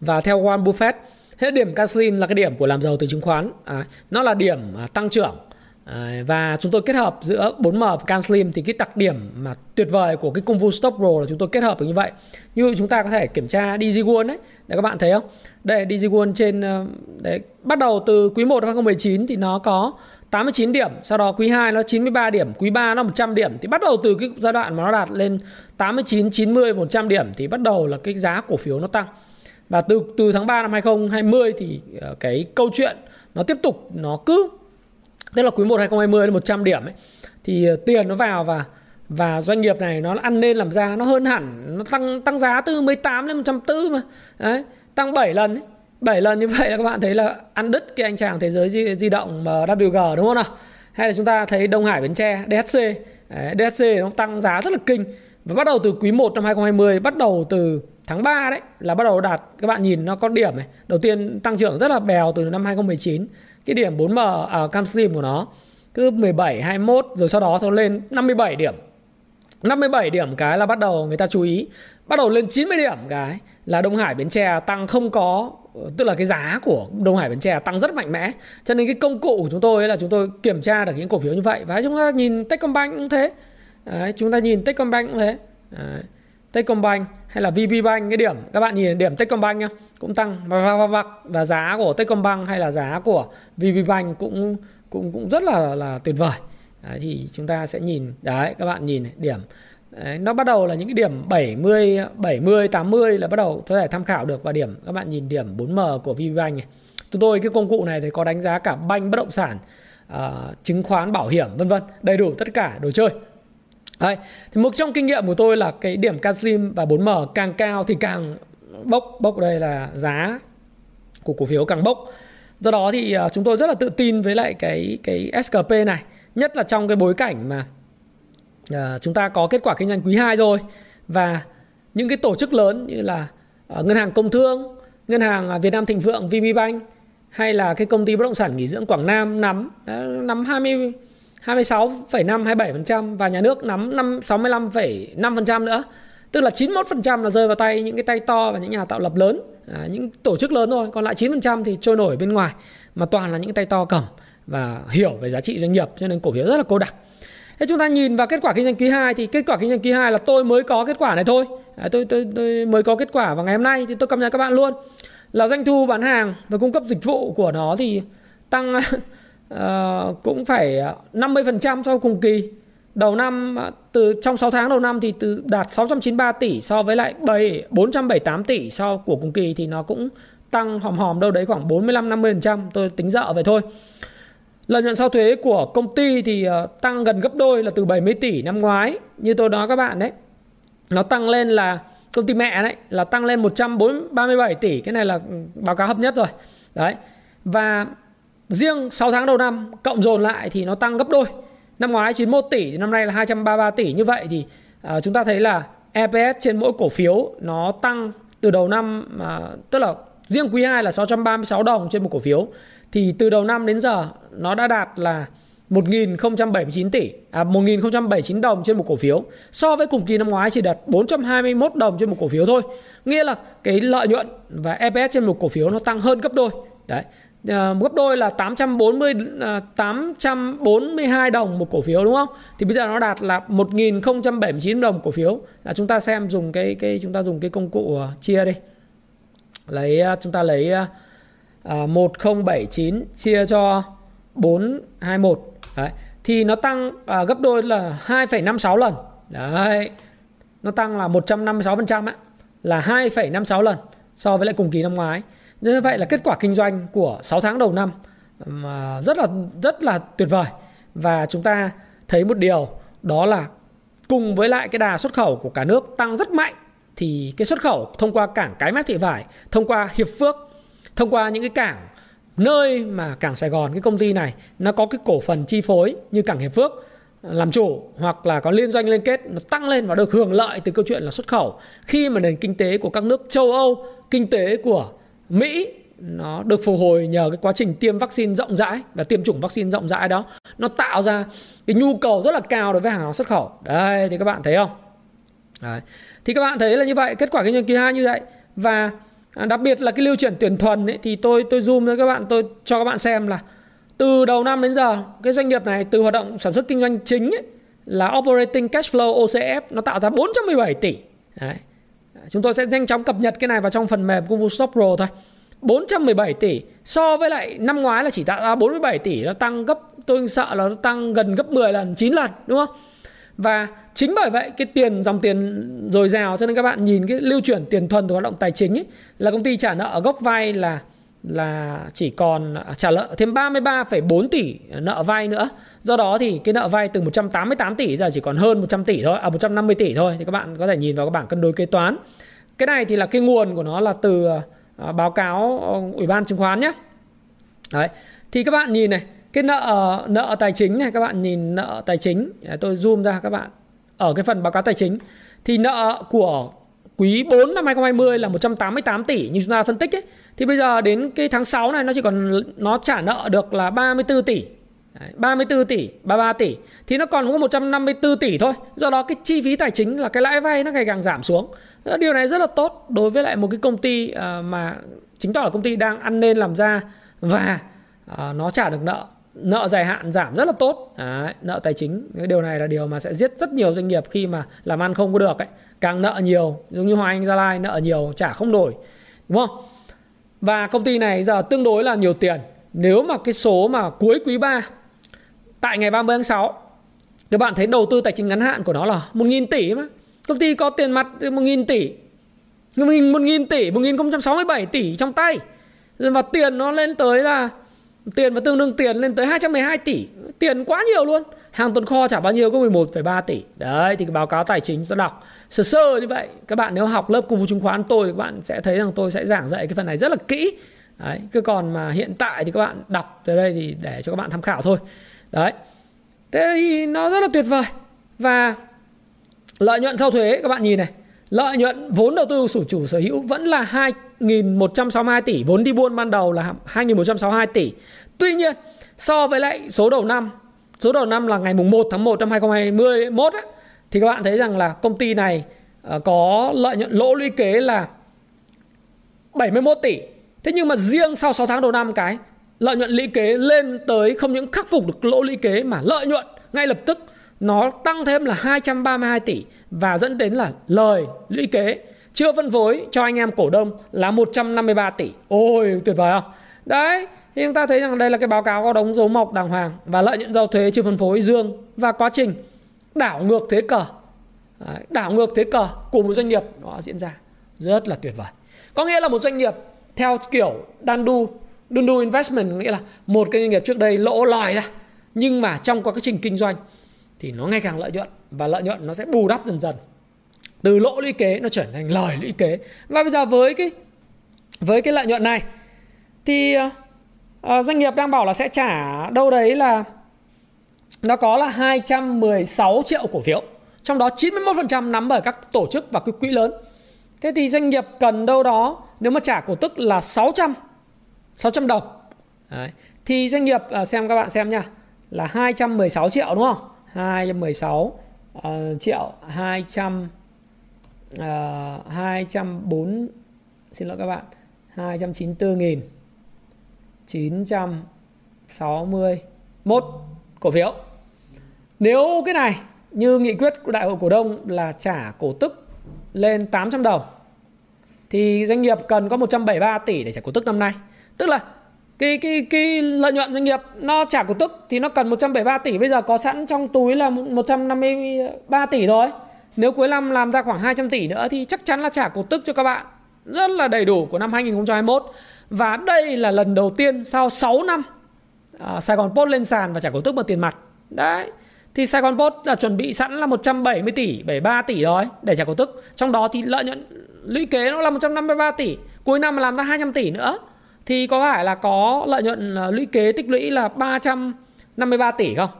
và theo Warren Buffett. Thế điểm CanSim là cái điểm của làm giàu từ chứng khoán. À, nó là điểm uh, tăng trưởng. À, và chúng tôi kết hợp giữa 4M và CanSlim thì cái đặc điểm mà tuyệt vời của cái công vụ Stop Pro là chúng tôi kết hợp được như vậy. Như chúng ta có thể kiểm tra DigiWon đấy, để các bạn thấy không? Đây DigiWon trên ờ, đấy, bắt đầu từ quý 1 năm 2019 thì nó có 89 điểm, sau đó quý 2 nó 93 điểm, quý 3 nó 100 điểm thì bắt đầu từ cái giai đoạn mà nó đạt lên 89, 90, 100 điểm thì bắt đầu là cái giá cổ phiếu nó tăng. Và từ từ tháng 3 năm 2020 thì ờ, cái câu chuyện nó tiếp tục nó cứ tức là quý 1 2020 là 100 điểm ấy thì ờ, tiền nó vào và và doanh nghiệp này nó ăn nên làm ra nó hơn hẳn nó tăng tăng giá từ 18 lên 140 mà đấy tăng 7 lần ấy. 7 lần như vậy là các bạn thấy là ăn đứt cái anh chàng thế giới di, di động WG đúng không nào? Hay là chúng ta thấy Đông Hải Bến Tre DHC đấy, DHC nó tăng giá rất là kinh. Và bắt đầu từ quý 1 năm 2020 bắt đầu từ tháng 3 đấy là bắt đầu đạt các bạn nhìn nó có điểm này. Đầu tiên tăng trưởng rất là bèo từ năm 2019 cái điểm 4M à, cam slim của nó cứ 17 21 rồi sau đó nó lên 57 điểm. 57 điểm cái là bắt đầu người ta chú ý. Bắt đầu lên 90 điểm cái là Đông Hải Bến Tre tăng không có tức là cái giá của Đông Hải Bến Tre tăng rất mạnh mẽ. Cho nên cái công cụ của chúng tôi là chúng tôi kiểm tra được những cổ phiếu như vậy. Và chúng ta nhìn Techcombank cũng thế. Đấy, chúng ta nhìn Techcombank cũng thế. Đấy. Techcombank hay là VPBank cái điểm các bạn nhìn điểm Techcombank nhá cũng tăng. Và, và, và, và giá của Techcombank hay là giá của VPBank cũng cũng cũng rất là là tuyệt vời. Đấy, thì chúng ta sẽ nhìn. Đấy các bạn nhìn này, điểm đấy, nó bắt đầu là những cái điểm 70 70 80 là bắt đầu có thể tham khảo được. Và điểm các bạn nhìn điểm 4M của VBank này. Tôi tôi cái công cụ này thì có đánh giá cả banh bất động sản uh, chứng khoán bảo hiểm vân vân. Đầy đủ tất cả đồ chơi. Đấy. Thì một trong kinh nghiệm của tôi là cái điểm Caslim và 4M càng cao thì càng bốc. Bốc đây là giá của cổ phiếu càng bốc. Do đó thì uh, chúng tôi rất là tự tin với lại cái cái SKP này, nhất là trong cái bối cảnh mà à, chúng ta có kết quả kinh doanh quý 2 rồi và những cái tổ chức lớn như là à, ngân hàng Công Thương, ngân hàng ờ, Việt Nam Thịnh Vượng, VPBank hay là cái công ty bất động sản nghỉ dưỡng Quảng Nam nắm nắm 20 26,5 27% và nhà nước nắm 5 65,5% nữa. Tức là 91% là rơi vào tay những cái tay to và những nhà tạo lập lớn, à, những tổ chức lớn thôi, còn lại 9% thì trôi nổi bên ngoài mà toàn là những tay to cầm và hiểu về giá trị doanh nghiệp cho nên cổ phiếu rất là cô đặc. Thế chúng ta nhìn vào kết quả kinh doanh quý 2 thì kết quả kinh doanh quý 2 là tôi mới có kết quả này thôi. À, tôi, tôi tôi mới có kết quả vào ngày hôm nay thì tôi cập nhật các bạn luôn. Là doanh thu bán hàng và cung cấp dịch vụ của nó thì tăng uh, *laughs* cũng phải 50% so cùng kỳ. Đầu năm từ trong 6 tháng đầu năm thì từ đạt 693 tỷ so với lại 7 478 tỷ so của cùng kỳ thì nó cũng tăng hòm hòm đâu đấy khoảng 45 50%, tôi tính dợ vậy thôi. Lợi nhuận sau thuế của công ty thì ờ, tăng gần gấp đôi là từ 70 tỷ năm ngoái như tôi nói các bạn đấy. Nó tăng lên là công ty mẹ đấy là tăng lên 137 tỷ, cái này là ừ, báo cáo hợp nhất rồi. Đấy. Và Riêng 6 tháng đầu năm cộng dồn lại thì nó tăng gấp đôi. Năm ngoái 91 tỷ thì năm nay là 233 tỷ như vậy thì uh, chúng ta thấy là EPS trên mỗi cổ phiếu nó tăng từ đầu năm uh, tức là riêng quý 2 là 636 đồng trên một cổ phiếu thì từ đầu năm đến giờ nó đã đạt là 1.079 tỷ à 1.079 đồng trên một cổ phiếu so với cùng kỳ năm ngoái chỉ đạt 421 đồng trên một cổ phiếu thôi nghĩa là cái lợi nhuận và EPS trên một cổ phiếu nó tăng hơn gấp đôi đấy à, gấp đôi là 840 à, 842 đồng một cổ phiếu đúng không? Thì bây giờ nó đạt là 1079 đồng cổ phiếu. Là chúng ta xem dùng cái cái chúng ta dùng cái công cụ uh, chia đi. Lấy uh, chúng ta lấy uh, Ờ, 1079 chia cho 421. Đấy. Thì nó tăng à, gấp đôi là 2,56 lần. Đấy. Nó tăng là 156% á, là 2,56 lần so với lại cùng kỳ năm ngoái. Như vậy là kết quả kinh doanh của 6 tháng đầu năm mà rất là rất là tuyệt vời và chúng ta thấy một điều đó là cùng với lại cái đà xuất khẩu của cả nước tăng rất mạnh thì cái xuất khẩu thông qua cảng Cái Mép Thị Vải, thông qua Hiệp Phước, thông qua những cái cảng, nơi mà cảng Sài Gòn, cái công ty này, nó có cái cổ phần chi phối như cảng Hiệp Phước ờ, làm chủ hoặc là có liên doanh, liên kết, nó tăng lên và được hưởng lợi từ câu chuyện là xuất khẩu. Khi mà nền kinh tế của các nước châu Âu, kinh tế của Mỹ, nó được phục hồi nhờ cái quá trình tiêm vaccine rộng rãi và tiêm chủng vaccine rộng rãi đó, nó tạo ra cái nhu cầu rất là cao đối với hàng hóa xuất khẩu. Đây, thì các bạn thấy không? Đấy. thì các bạn thấy là như vậy, kết quả kinh doanh quý hai như vậy. Và à, đặc biệt là cái lưu chuyển tuyển thuần ấy, thì tôi tôi zoom cho các bạn tôi cho các bạn xem là từ đầu năm đến giờ cái doanh nghiệp này từ hoạt động sản xuất kinh doanh chính ấy, là operating cash flow OCF nó tạo ra 417 tỷ. Đấy. Chúng tôi sẽ nhanh chóng cập nhật cái này vào trong phần mềm Kung Fu Stop Pro thôi. 417 tỷ so với lại năm ngoái là chỉ tạo ra 47 tỷ nó tăng gấp tôi sợ là nó tăng gần gấp 10 lần 9 lần đúng không? Và chính bởi vậy cái tiền dòng tiền dồi dào cho nên các bạn nhìn cái lưu chuyển tiền thuần từ hoạt động tài chính ấy, là công ty trả nợ gốc vay là là chỉ còn à, trả nợ thêm 33,4 tỷ nợ vay nữa. Do đó thì cái nợ vay từ 188 tỷ giờ chỉ còn hơn 100 tỷ thôi, à 150 tỷ thôi thì các bạn có thể nhìn vào cái bảng cân đối kế toán. Cái này thì là cái nguồn của nó là từ à, báo cáo ờ, Ủy ban chứng khoán nhé. Đấy. Thì các bạn nhìn này, cái nợ nợ tài chính này các bạn nhìn nợ tài chính. Tôi zoom ra các bạn. Ở cái phần báo cáo tài chính thì nợ của quý 4 năm 2020 là 188 tỷ như chúng ta phân tích ấy. Thì bây giờ đến cái tháng 6 này nó chỉ còn nó trả nợ được là 34 tỷ. Đấy, 34 tỷ, 33 tỷ. Thì nó còn có 154 tỷ thôi. Do đó cái chi phí tài chính là cái lãi vay nó ngày càng giảm xuống. Điều này rất là tốt đối với lại một cái công ty ờ, mà chính tỏ là công ty đang ăn nên làm ra và ờ, nó trả được nợ nợ dài hạn giảm rất là tốt. Đấy, nợ tài chính cái điều này là điều mà sẽ giết rất nhiều doanh nghiệp khi mà làm ăn không có được ấy. Càng nợ nhiều giống như Hoàng Anh Gia Lai nợ nhiều trả không đổi đúng không? Và công ty này giờ tương đối là nhiều tiền. Nếu mà cái số mà cuối quý 3 tại ngày 30 tháng 6 các bạn thấy đầu tư tài chính ngắn hạn của nó là 1.000 tỷ mà. Công ty có tiền mặt 1.000 tỷ. 1.000 tỷ 1.067 tỷ trong tay. Và tiền nó lên tới là tiền và tương đương tiền lên tới 212 tỷ. Tiền quá nhiều luôn. Hàng tồn kho trả bao nhiêu có 11,3 tỷ. Đấy thì cái báo cáo tài chính tôi đọc. Sơ sơ như vậy. Các bạn nếu học lớp công vụ chứng khoán tôi các bạn sẽ thấy rằng tôi sẽ giảng dạy cái phần này rất là kỹ. Đấy cứ còn mà hiện tại thì các bạn đọc từ đây thì để cho các bạn tham khảo thôi. Đấy. Thế thì nó rất là tuyệt vời. Và lợi nhuận sau thuế các bạn nhìn này. Lợi nhuận vốn đầu tư chủ chủ sở hữu vẫn là 1.162 tỷ vốn đi buôn ban đầu là 2.162 tỷ. Tuy nhiên so với lại số đầu năm số đầu năm là ngày mùng 1 tháng 1 năm 2021 ấy, thì các bạn thấy rằng là công ty này ờ, có lợi nhuận lỗ lũy kế là 71 tỷ. Thế nhưng mà riêng sau 6 tháng đầu năm cái lợi nhuận lũy kế lên tới không những khắc phục được lỗ lũy kế mà lợi nhuận ngay lập tức nó tăng thêm là 232 tỷ và dẫn đến là lời lũy kế chưa phân phối cho anh em cổ đông là 153 tỷ. Ôi tuyệt vời không? Đấy, thì chúng ta thấy rằng đây là cái báo cáo có đóng dấu mộc đàng hoàng và lợi nhuận giao thuế chưa phân phối dương và quá trình đảo ngược thế cờ. Đấy, đảo ngược thế cờ của một doanh nghiệp nó diễn ra rất là tuyệt vời. Có nghĩa là một doanh nghiệp theo kiểu Dandu Dundu Investment nghĩa là một cái doanh nghiệp trước đây lỗ lòi ra nhưng mà trong quá trình kinh doanh thì nó ngày càng lợi nhuận và lợi nhuận nó sẽ bù đắp dần dần từ lỗ lũy kế nó trở thành lời lũy kế. Và bây giờ với cái với cái lợi nhuận này thì uh, doanh nghiệp đang bảo là sẽ trả đâu đấy là nó có là 216 triệu cổ phiếu trong đó 91% nắm bởi các tổ chức và quỹ lớn. Thế thì doanh nghiệp cần đâu đó nếu mà trả cổ tức là 600 600 đồng. Đấy. thì doanh nghiệp uh, xem các bạn xem nha là 216 triệu đúng không? 216 uh, triệu 200 Ờ, uh, 204 xin lỗi các bạn 294 nghìn 961 cổ phiếu. Nếu cái này như nghị quyết của đại hội cổ đông là trả cổ tức lên 800 đồng thì doanh nghiệp cần có 173 tỷ để trả cổ tức năm nay. Tức là cái cái cái lợi nhuận doanh nghiệp nó trả cổ tức thì nó cần 173 tỷ bây giờ có sẵn trong túi là 153 tỷ rồi nếu cuối năm làm ra khoảng 200 tỷ nữa thì chắc chắn là trả cổ tức cho các bạn. Rất là đầy đủ của năm 2021 và đây là lần đầu tiên sau 6 năm à, Sài Gòn Post lên sàn và trả cổ tức bằng tiền mặt. Đấy thì Sài Gòn Post là chuẩn bị sẵn là 170 tỷ 73 tỷ rồi để trả cổ tức. Trong đó thì lợi nhuận lũy kế nó là 153 tỷ cuối năm mà làm ra 200 tỷ nữa. Thì có phải là có lợi nhuận à, lũy kế tích lũy là 353 tỷ không?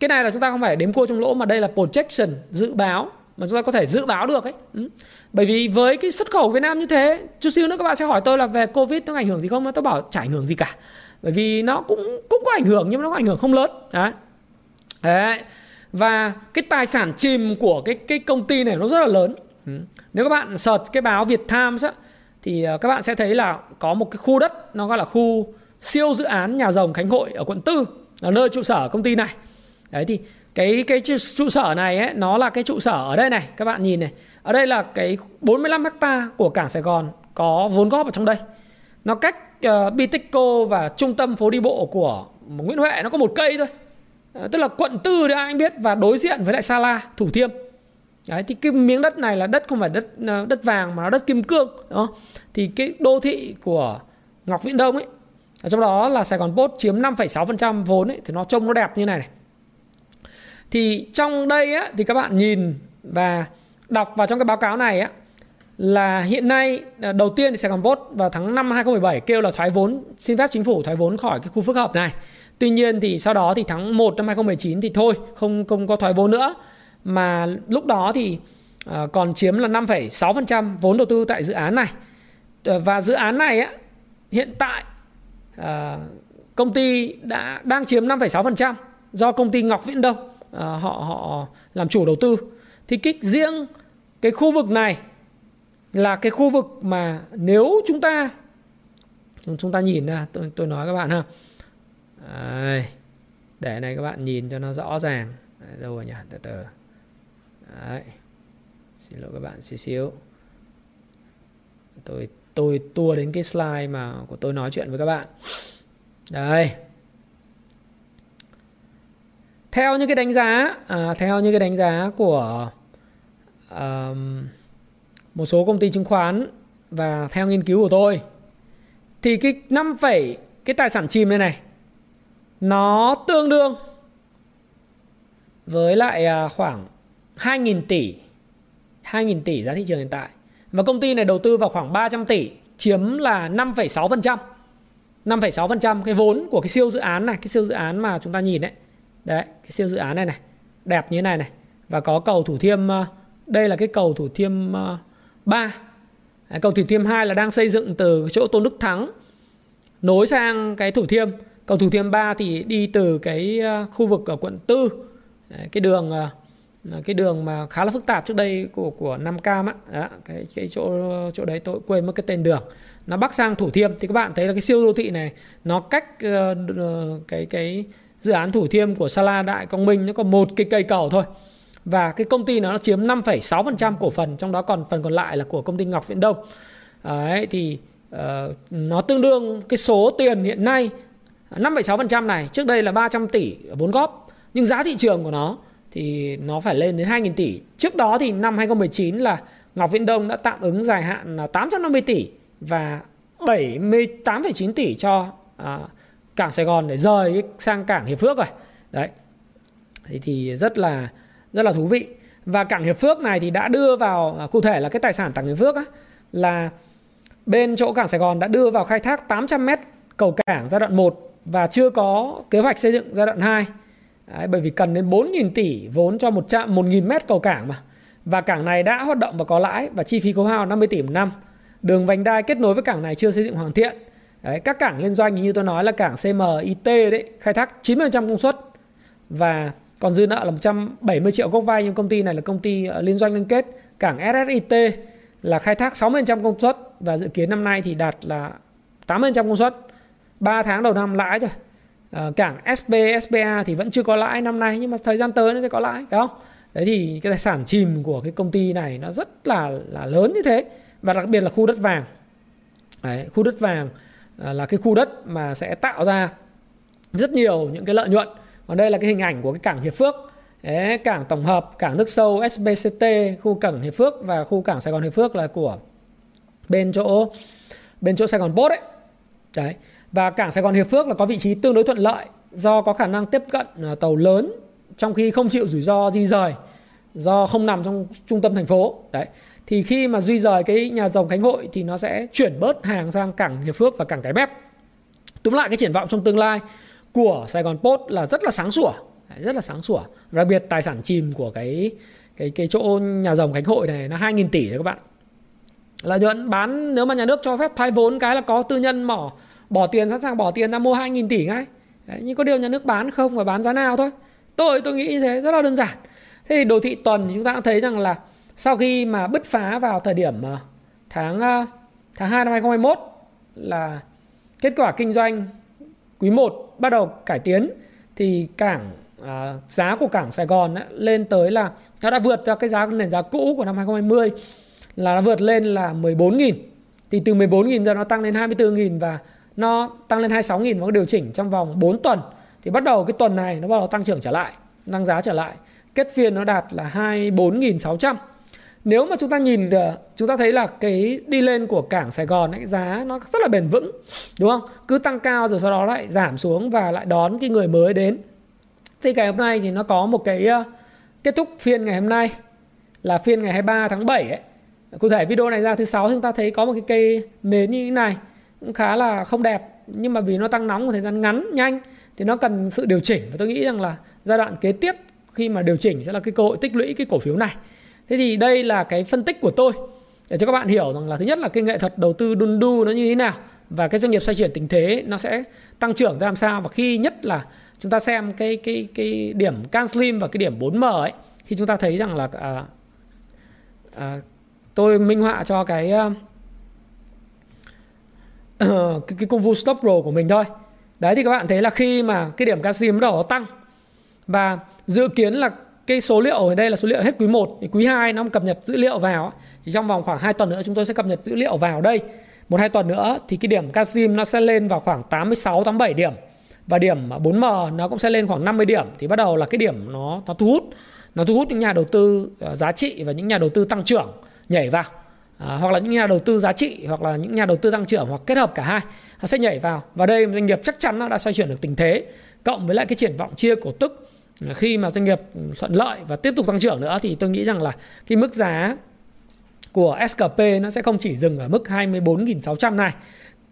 Cái này là chúng ta không phải đếm cua trong lỗ mà đây là projection dự báo mà chúng ta có thể dự báo được ấy. Ừ. Bởi vì với cái xuất khẩu Việt Nam như thế, chút xíu nữa các bạn sẽ hỏi tôi là về Covid nó ảnh hưởng gì không? Tôi bảo chả ảnh hưởng gì cả. Bởi vì nó cũng cũng có ảnh hưởng nhưng mà nó có ảnh hưởng không lớn. Đấy. Đấy. Và cái tài sản chìm của cái cái công ty này nó rất là lớn. Ừ. Nếu các bạn search cái báo Việt Times á thì ờ, các bạn sẽ thấy là có một cái khu đất nó gọi là khu siêu dự án nhà rồng Khánh Hội ở quận Tư là nơi trụ sở công ty này. Đấy thì cái cái trụ sở này ấy, nó là cái trụ sở ở đây này các bạn nhìn này. Ở đây là cái 45 hecta của cảng Sài Gòn có vốn góp ở trong đây. Nó cách ờ, uh, Bitexco và trung tâm phố đi bộ của Nguyễn Huệ nó có một cây thôi. Uh, tức là quận tư đấy anh biết và đối diện với lại Sala Thủ Thiêm. Đấy, thì cái miếng đất này là đất không phải đất ờ, đất vàng mà là đất kim cương đó thì cái đô thị của Ngọc Viễn Đông ấy ở trong đó là Sài Gòn Post chiếm 5,6% vốn ấy thì nó trông nó đẹp như này này thì trong đây á thì các bạn nhìn và đọc vào trong cái báo cáo này á là hiện nay à, đầu tiên thì Sài Gòn Post vào tháng 5 2017 kêu là thoái vốn xin phép chính phủ thoái vốn khỏi cái khu phức hợp này. Tuy nhiên thì sau đó thì tháng 1 năm 2019 thì thôi, không không có thoái vốn nữa. Mà lúc đó thì à, còn chiếm là 5,6% vốn đầu tư tại dự án này. Ờ, và dự án này á hiện tại à, công ty đã đang chiếm 5,6% do công ty Ngọc Viễn Đông. Ờ, họ họ làm chủ đầu tư. Thì cái riêng cái khu vực này là cái khu vực mà nếu chúng ta chúng ta nhìn ra tôi tôi nói các bạn ha Đấy. để này các bạn nhìn cho nó rõ ràng Đấy, đâu rồi nhỉ từ từ Đấy. xin lỗi các bạn xíu xíu tôi tôi tua đến cái slide mà của tôi nói chuyện với các bạn đây theo những cái đánh giá à, theo những cái đánh giá của à, một số công ty chứng khoán và theo nghiên cứu của tôi thì cái 5, cái tài sản chìm này này nó tương đương với lại à, khoảng 2.000 tỷ 2.000 tỷ giá thị trường hiện tại. Và công ty này đầu tư vào khoảng 300 tỷ chiếm là 5,6% 5,6% cái vốn của cái siêu dự án này cái siêu dự án mà chúng ta nhìn đấy đấy cái siêu dự án này này đẹp như thế này này. Và có cầu thủ thiêm ờ, đây là cái cầu thủ thiêm ờ, 3 cầu thủ thiêm 2 là đang xây dựng từ chỗ Tôn Đức Thắng nối sang cái thủ thiêm. Cầu thủ thiêm 3 thì đi từ cái ờ, khu vực ở quận tư. Cái đường cái đường mà khá là phức tạp trước đây của của Nam Cam á. Đó, cái cái chỗ chỗ đấy tôi quên mất cái tên đường. Nó bắc sang thủ thiêm. Thì các bạn thấy là cái siêu đô thị này nó cách uh, cái cái dự án thủ thiêm của Sala Đại Công Minh nó có một cái cây cầu thôi. Và cái công ty nó chiếm 5,6% cổ phần trong đó còn phần còn lại là của công ty Ngọc Viễn Đông. Đấy thì uh, nó tương đương cái số tiền hiện nay 5,6% này trước đây là 300 tỷ vốn góp. Nhưng giá thị trường của nó thì nó phải lên đến 2.000 tỷ. Trước đó thì năm 2019 là Ngọc Viễn Đông đã tạm ứng dài hạn là 850 tỷ và 78,9 tỷ cho uh, cảng Sài Gòn để rời sang cảng Hiệp Phước rồi. Đấy. Thì, thì rất là rất là thú vị. Và cảng Hiệp Phước này thì đã đưa vào à, cụ thể là cái tài sản cảng Hiệp Phước á, là bên chỗ cảng Sài Gòn đã đưa vào khai thác 800 m cầu cảng giai đoạn 1 và chưa có kế hoạch xây dựng giai đoạn 2 Đấy, bởi vì cần đến 4.000 tỷ vốn cho một trạm 1.000 mét cầu cảng mà. Và cảng này đã hoạt động và có lãi và chi phí khấu hao 50 tỷ một năm. Đường vành đai kết nối với cảng này chưa xây dựng hoàn thiện đấy, các cảng liên doanh như tôi nói là cảng CMIT đấy khai thác 90% công suất và còn dư nợ là 170 triệu gốc vay. Nhưng công ty này là công ty ờ, liên doanh liên kết cảng SSIT là khai thác 60% công suất và dự kiến năm nay thì đạt là 80% công suất. 3 tháng đầu năm lãi rồi à, ờ, cảng SP SPA thì vẫn chưa có lãi năm nay nhưng mà thời gian tới nó sẽ có lãi phải không? Đấy thì cái tài sản chìm của cái công ty này nó rất là là lớn như thế. Và đặc biệt là khu đất vàng. Đấy, khu đất vàng À, là cái khu đất mà sẽ tạo ra rất nhiều những cái lợi nhuận còn đây là cái hình ảnh của cái cảng Hiệp Phước đấy, cảng tổng hợp cảng nước sâu SBCT khu cảng Hiệp Phước và khu cảng Sài Gòn Hiệp Phước là của bên chỗ bên chỗ Sài Gòn Post ấy đấy và cảng Sài Gòn Hiệp Phước là có vị trí tương đối thuận lợi do có khả năng tiếp cận à, tàu lớn trong khi không chịu rủi ro di rời do không nằm trong trung tâm thành phố. Đấy. Thì khi mà di rời cái nhà rồng Khánh Hội thì nó sẽ chuyển bớt hàng sang cảng Hiệp Phước và cảng Cái Mép. Túm lại cái triển vọng trong tương lai của Sài Gòn Post là rất là sáng sủa, rất là sáng sủa. Đặc biệt tài sản chìm của cái cái cái chỗ nhà rồng Khánh Hội này nó 2.000 tỷ đấy các bạn. Lợi nhuận bán nếu mà nhà nước cho phép thoái vốn cái là có tư nhân mỏ bỏ tiền sẵn sàng bỏ tiền ra mua 2.000 tỷ ngay Đấy, nhưng có điều nhà nước bán không và bán giá nào thôi tôi tôi nghĩ như thế rất là đơn giản thế thì đồ thị tuần chúng ta cũng thấy rằng là sau khi mà bứt phá vào thời điểm ờ, tháng ờ, tháng 2 năm 2021 là kết quả kinh doanh quý 1 bắt đầu cải tiến thì cảng à, giá của cảng Sài Gòn á, lên tới là nó đã vượt ra cái giá nền giá cũ của năm 2020 là nó vượt lên là 14.000 thì từ 14.000 giờ nó tăng lên 24.000 và nó tăng lên 26.000 và có điều chỉnh trong vòng 4 tuần. Thì bắt đầu cái tuần này nó bắt đầu tăng trưởng trở lại tăng giá trở lại. Kết phiên nó đạt là 24.600 nếu mà chúng ta nhìn ờ, chúng ta thấy là cái đi lên của cảng Sài Gòn ấy, giá nó rất là bền vững đúng không? Cứ tăng cao rồi sau đó lại giảm xuống và lại đón cái người mới đến. Thì ngày hôm nay thì nó có một cái uh, kết thúc phiên ngày hôm nay là phiên ngày 23 tháng 7 ấy. Cụ thể video này ra thứ sáu chúng ta thấy có một cái cây nến như thế này cũng khá là không đẹp nhưng mà vì nó tăng nóng một thời gian ngắn nhanh thì nó cần sự điều chỉnh. Và tôi nghĩ rằng là giai đoạn kế tiếp khi mà điều chỉnh sẽ là cái cơ hội tích lũy cái cổ phiếu này thế thì đây là cái phân tích của tôi để cho các bạn hiểu rằng là thứ nhất là cái nghệ thuật đầu tư đun đu nó như thế nào và cái doanh nghiệp xoay chuyển tình thế nó sẽ tăng trưởng ra làm sao và khi nhất là chúng ta xem cái cái cái điểm can slim và cái điểm 4M ấy khi chúng ta thấy rằng là à, à, tôi minh họa cho cái uh, *coughs* cái, cái công vụ stop pro của mình thôi. Đấy thì các bạn thấy là khi mà cái điểm can slim bắt đầu tăng và dự kiến là cái số liệu ở đây là số liệu hết quý 1 thì quý 2 nó cập nhật dữ liệu vào chỉ trong vòng khoảng 2 tuần nữa chúng tôi sẽ cập nhật dữ liệu vào đây. Một hai tuần nữa thì cái điểm Casim nó sẽ lên vào khoảng 86 87 điểm. Và điểm 4M nó cũng sẽ lên khoảng 50 điểm. Thì bắt đầu là cái điểm nó nó thu hút nó thu hút những nhà đầu tư ờ, giá trị và những nhà đầu tư tăng trưởng nhảy vào. À, hoặc là những nhà đầu tư giá trị hoặc là những nhà đầu tư tăng trưởng hoặc kết hợp cả hai nó sẽ nhảy vào. Và đây doanh nghiệp chắc chắn nó đã xoay chuyển được tình thế cộng với lại cái triển vọng chia cổ tức khi mà doanh nghiệp thuận lợi và tiếp tục tăng trưởng nữa thì tôi nghĩ rằng là cái mức giá của SKP nó sẽ không chỉ dừng ở mức 24.600 này.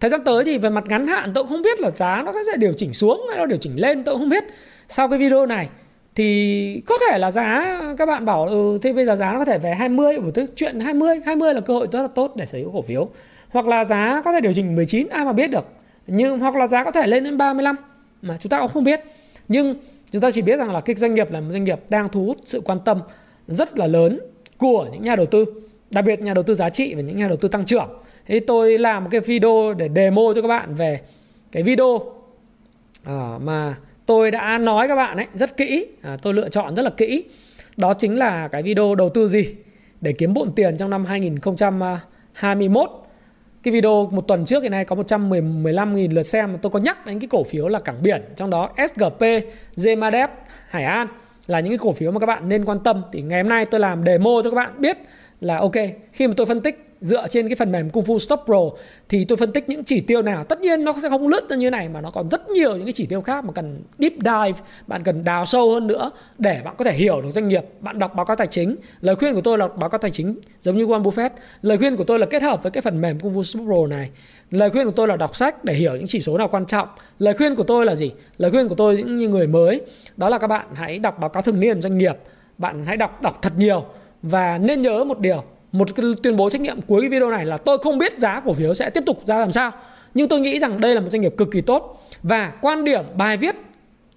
Thời gian tới thì về mặt ngắn hạn tôi cũng không biết là giá nó sẽ điều chỉnh xuống hay nó điều chỉnh lên, tôi cũng không biết. Sau cái video này thì có thể là giá, các bạn bảo ừ thế bây giờ giá nó có thể về 20 của tức chuyện 20 20 là cơ hội rất là tốt để sở hữu cổ phiếu hoặc là giá có thể điều chỉnh 19 ai mà biết được nhưng, hoặc là giá có thể lên đến 35 mà chúng ta cũng không biết nhưng chúng ta chỉ biết rằng là cái doanh nghiệp là một doanh nghiệp đang thu hút sự quan tâm rất là lớn của những nhà đầu tư đặc biệt nhà đầu tư giá trị và những nhà đầu tư tăng trưởng. Thế tôi làm một cái video để demo cho các bạn về cái video à, mà tôi đã nói các bạn ấy rất kỹ à, tôi lựa chọn rất là kỹ. Đó chính là cái video đầu tư gì để kiếm bộn tiền trong năm 2021 cái video một tuần trước hiện nay có 115.000 lượt xem. Tôi có nhắc đến cái cổ phiếu là cảng biển trong đó SGP, Zemadep, Hải An là những cái cổ phiếu mà các bạn nên quan tâm. Thì ngày hôm nay tôi làm demo cho các bạn biết là ok khi mà tôi phân tích dựa trên cái phần mềm Kung Fu Stop Pro, thì tôi phân tích những chỉ tiêu nào. Tất nhiên nó sẽ không lướt ra như này, mà nó còn rất nhiều những cái chỉ tiêu khác mà cần deep dive, bạn cần đào sâu hơn nữa để bạn có thể hiểu được doanh nghiệp, bạn đọc báo cáo tài chính. Lời khuyên của tôi là báo cáo tài chính giống như Warren Buffett. Lời khuyên của tôi là kết hợp với cái phần mềm Kung Fu Stop Pro này. Lời khuyên của tôi là đọc sách để hiểu những chỉ số nào quan trọng. Lời khuyên của tôi là gì? Lời khuyên của tôi những như người mới, đó là các bạn hãy đọc báo cáo thường niên doanh nghiệp. Bạn hãy đọc đọc thật nhiều. Và nên nhớ một điều một cái tuyên bố trách nhiệm cuối cái video này là tôi không biết giá cổ phiếu sẽ tiếp tục ra làm sao, nhưng tôi nghĩ rằng đây là một doanh nghiệp cực kỳ tốt. Và quan điểm bài viết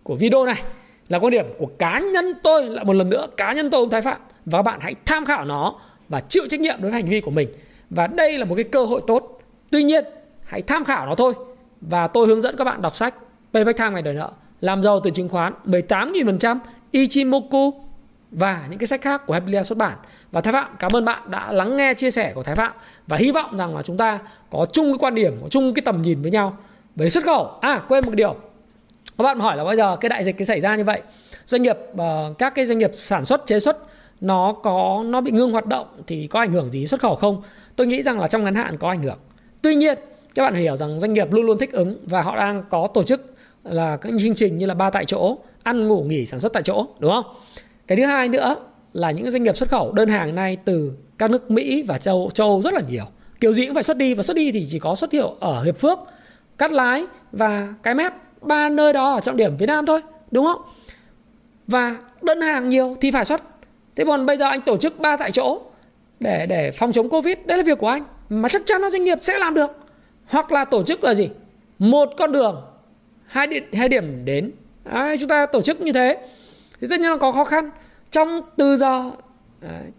của video này là quan điểm của cá nhân tôi, lại một lần nữa, cá nhân tôi ông Thái Phạm. Và các bạn hãy tham khảo nó và chịu trách nhiệm đối với hành vi của mình. Và đây là một cái cơ hội tốt. Tuy nhiên, hãy tham khảo nó thôi. Và tôi hướng dẫn các bạn đọc sách Payback Time ngày đời nợ, làm giàu từ chứng khoán 18.000% Ichimoku và những cái sách khác của Happy xuất bản. Và Thái Phạm cảm ơn bạn đã lắng nghe chia sẻ của Thái Phạm và hy vọng rằng là chúng ta có chung cái quan điểm, có chung cái tầm nhìn với nhau về xuất khẩu. À quên một điều. Các bạn hỏi là bây giờ cái đại dịch cái xảy ra như vậy, doanh nghiệp ờ, các cái doanh nghiệp sản xuất chế xuất nó có nó bị ngưng hoạt động thì có ảnh hưởng gì xuất khẩu không? Tôi nghĩ rằng là trong ngắn hạn có ảnh hưởng. Tuy nhiên, các bạn hiểu rằng doanh nghiệp luôn luôn thích ứng và họ đang có tổ chức là các chương trình như là ba tại chỗ, ăn ngủ nghỉ sản xuất tại chỗ, đúng không? cái thứ hai nữa là những doanh nghiệp xuất khẩu đơn hàng nay từ các nước Mỹ và châu châu rất là nhiều. Kiểu gì cũng phải xuất đi và xuất đi thì chỉ có xuất hiệu ở Hiệp Phước Cát Lái và Cái Mép ba nơi đó ở trọng điểm Việt Nam thôi đúng không? Và đơn hàng nhiều thì phải xuất. Thế còn bây giờ anh tổ chức ba tại chỗ để để phòng chống covid đấy là việc của anh. Mà chắc chắn là doanh nghiệp sẽ làm được. Hoặc là tổ chức là gì? Một con đường hai điểm hai điểm đến. Đấy, chúng ta tổ chức như thế. Thì tất nhiên là có khó khăn trong từ giờ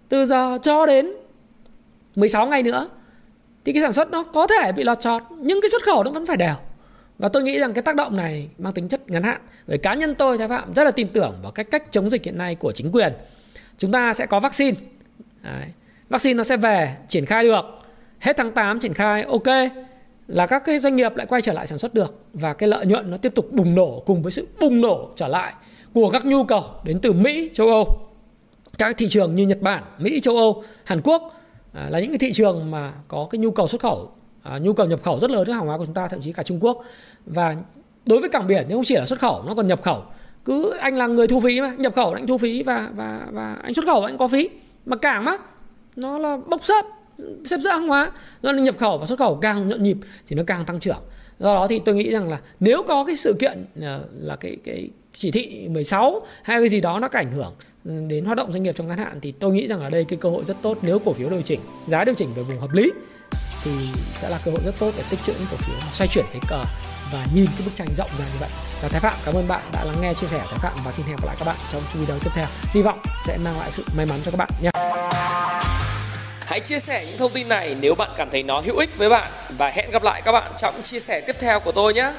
từ giờ cho đến 16 ngày nữa, thì cái sản xuất nó có thể bị lọt trọt, nhưng cái xuất khẩu nó vẫn phải đều. Và tôi nghĩ rằng cái tác động này mang tính chất ngắn hạn. Bởi cá nhân tôi, thái phạm, rất là tin tưởng vào cách cách chống dịch hiện nay của chính quyền. Chúng ta sẽ có vaccine. Đấy. vaccine nó sẽ về, triển khai được. Hết tháng 8 triển khai, ok. Là các cái doanh nghiệp lại quay trở lại sản xuất được. Và cái lợi nhuận nó tiếp tục bùng nổ cùng với sự bùng nổ trở lại của các nhu cầu đến từ Mỹ, châu Âu. Các thị trường như Nhật Bản, Mỹ, châu Âu, Hàn Quốc à, là những cái thị trường mà có cái nhu cầu xuất khẩu, à, nhu cầu nhập khẩu rất lớn các hàng hóa của chúng ta, thậm chí cả Trung Quốc. Và đối với cảng biển thì không chỉ là xuất khẩu, nó còn nhập khẩu. Cứ anh là người thu phí mà, nhập khẩu anh thu phí và và và anh xuất khẩu anh có phí. Mà cảng á, nó là bốc xếp xếp dỡ hàng hóa do nhập khẩu và xuất khẩu càng nhộn nhịp thì nó càng tăng trưởng do đó thì tôi nghĩ rằng là nếu có cái sự kiện à, là cái cái chỉ thị 16 hay cái gì đó nó có ảnh hưởng ừ, đến hoạt động doanh nghiệp trong ngắn hạn, thì tôi nghĩ rằng ở đây cái cơ hội rất tốt nếu cổ phiếu điều chỉnh, giá điều chỉnh về vùng hợp lý thì sẽ là cơ hội rất tốt để tích trữ những cổ phiếu xoay chuyển thế cờ và nhìn cái bức tranh rộng ra như vậy. Và Thái Phạm, cảm ơn bạn đã lắng nghe chia sẻ Thái Phạm và xin hẹn gặp lại các bạn trong video tiếp theo. Hy vọng sẽ mang lại sự may mắn cho các bạn nhé. Hãy chia sẻ những thông tin này nếu bạn cảm thấy nó hữu ích với bạn và hẹn gặp lại các bạn trong chia sẻ tiếp theo của tôi nhé.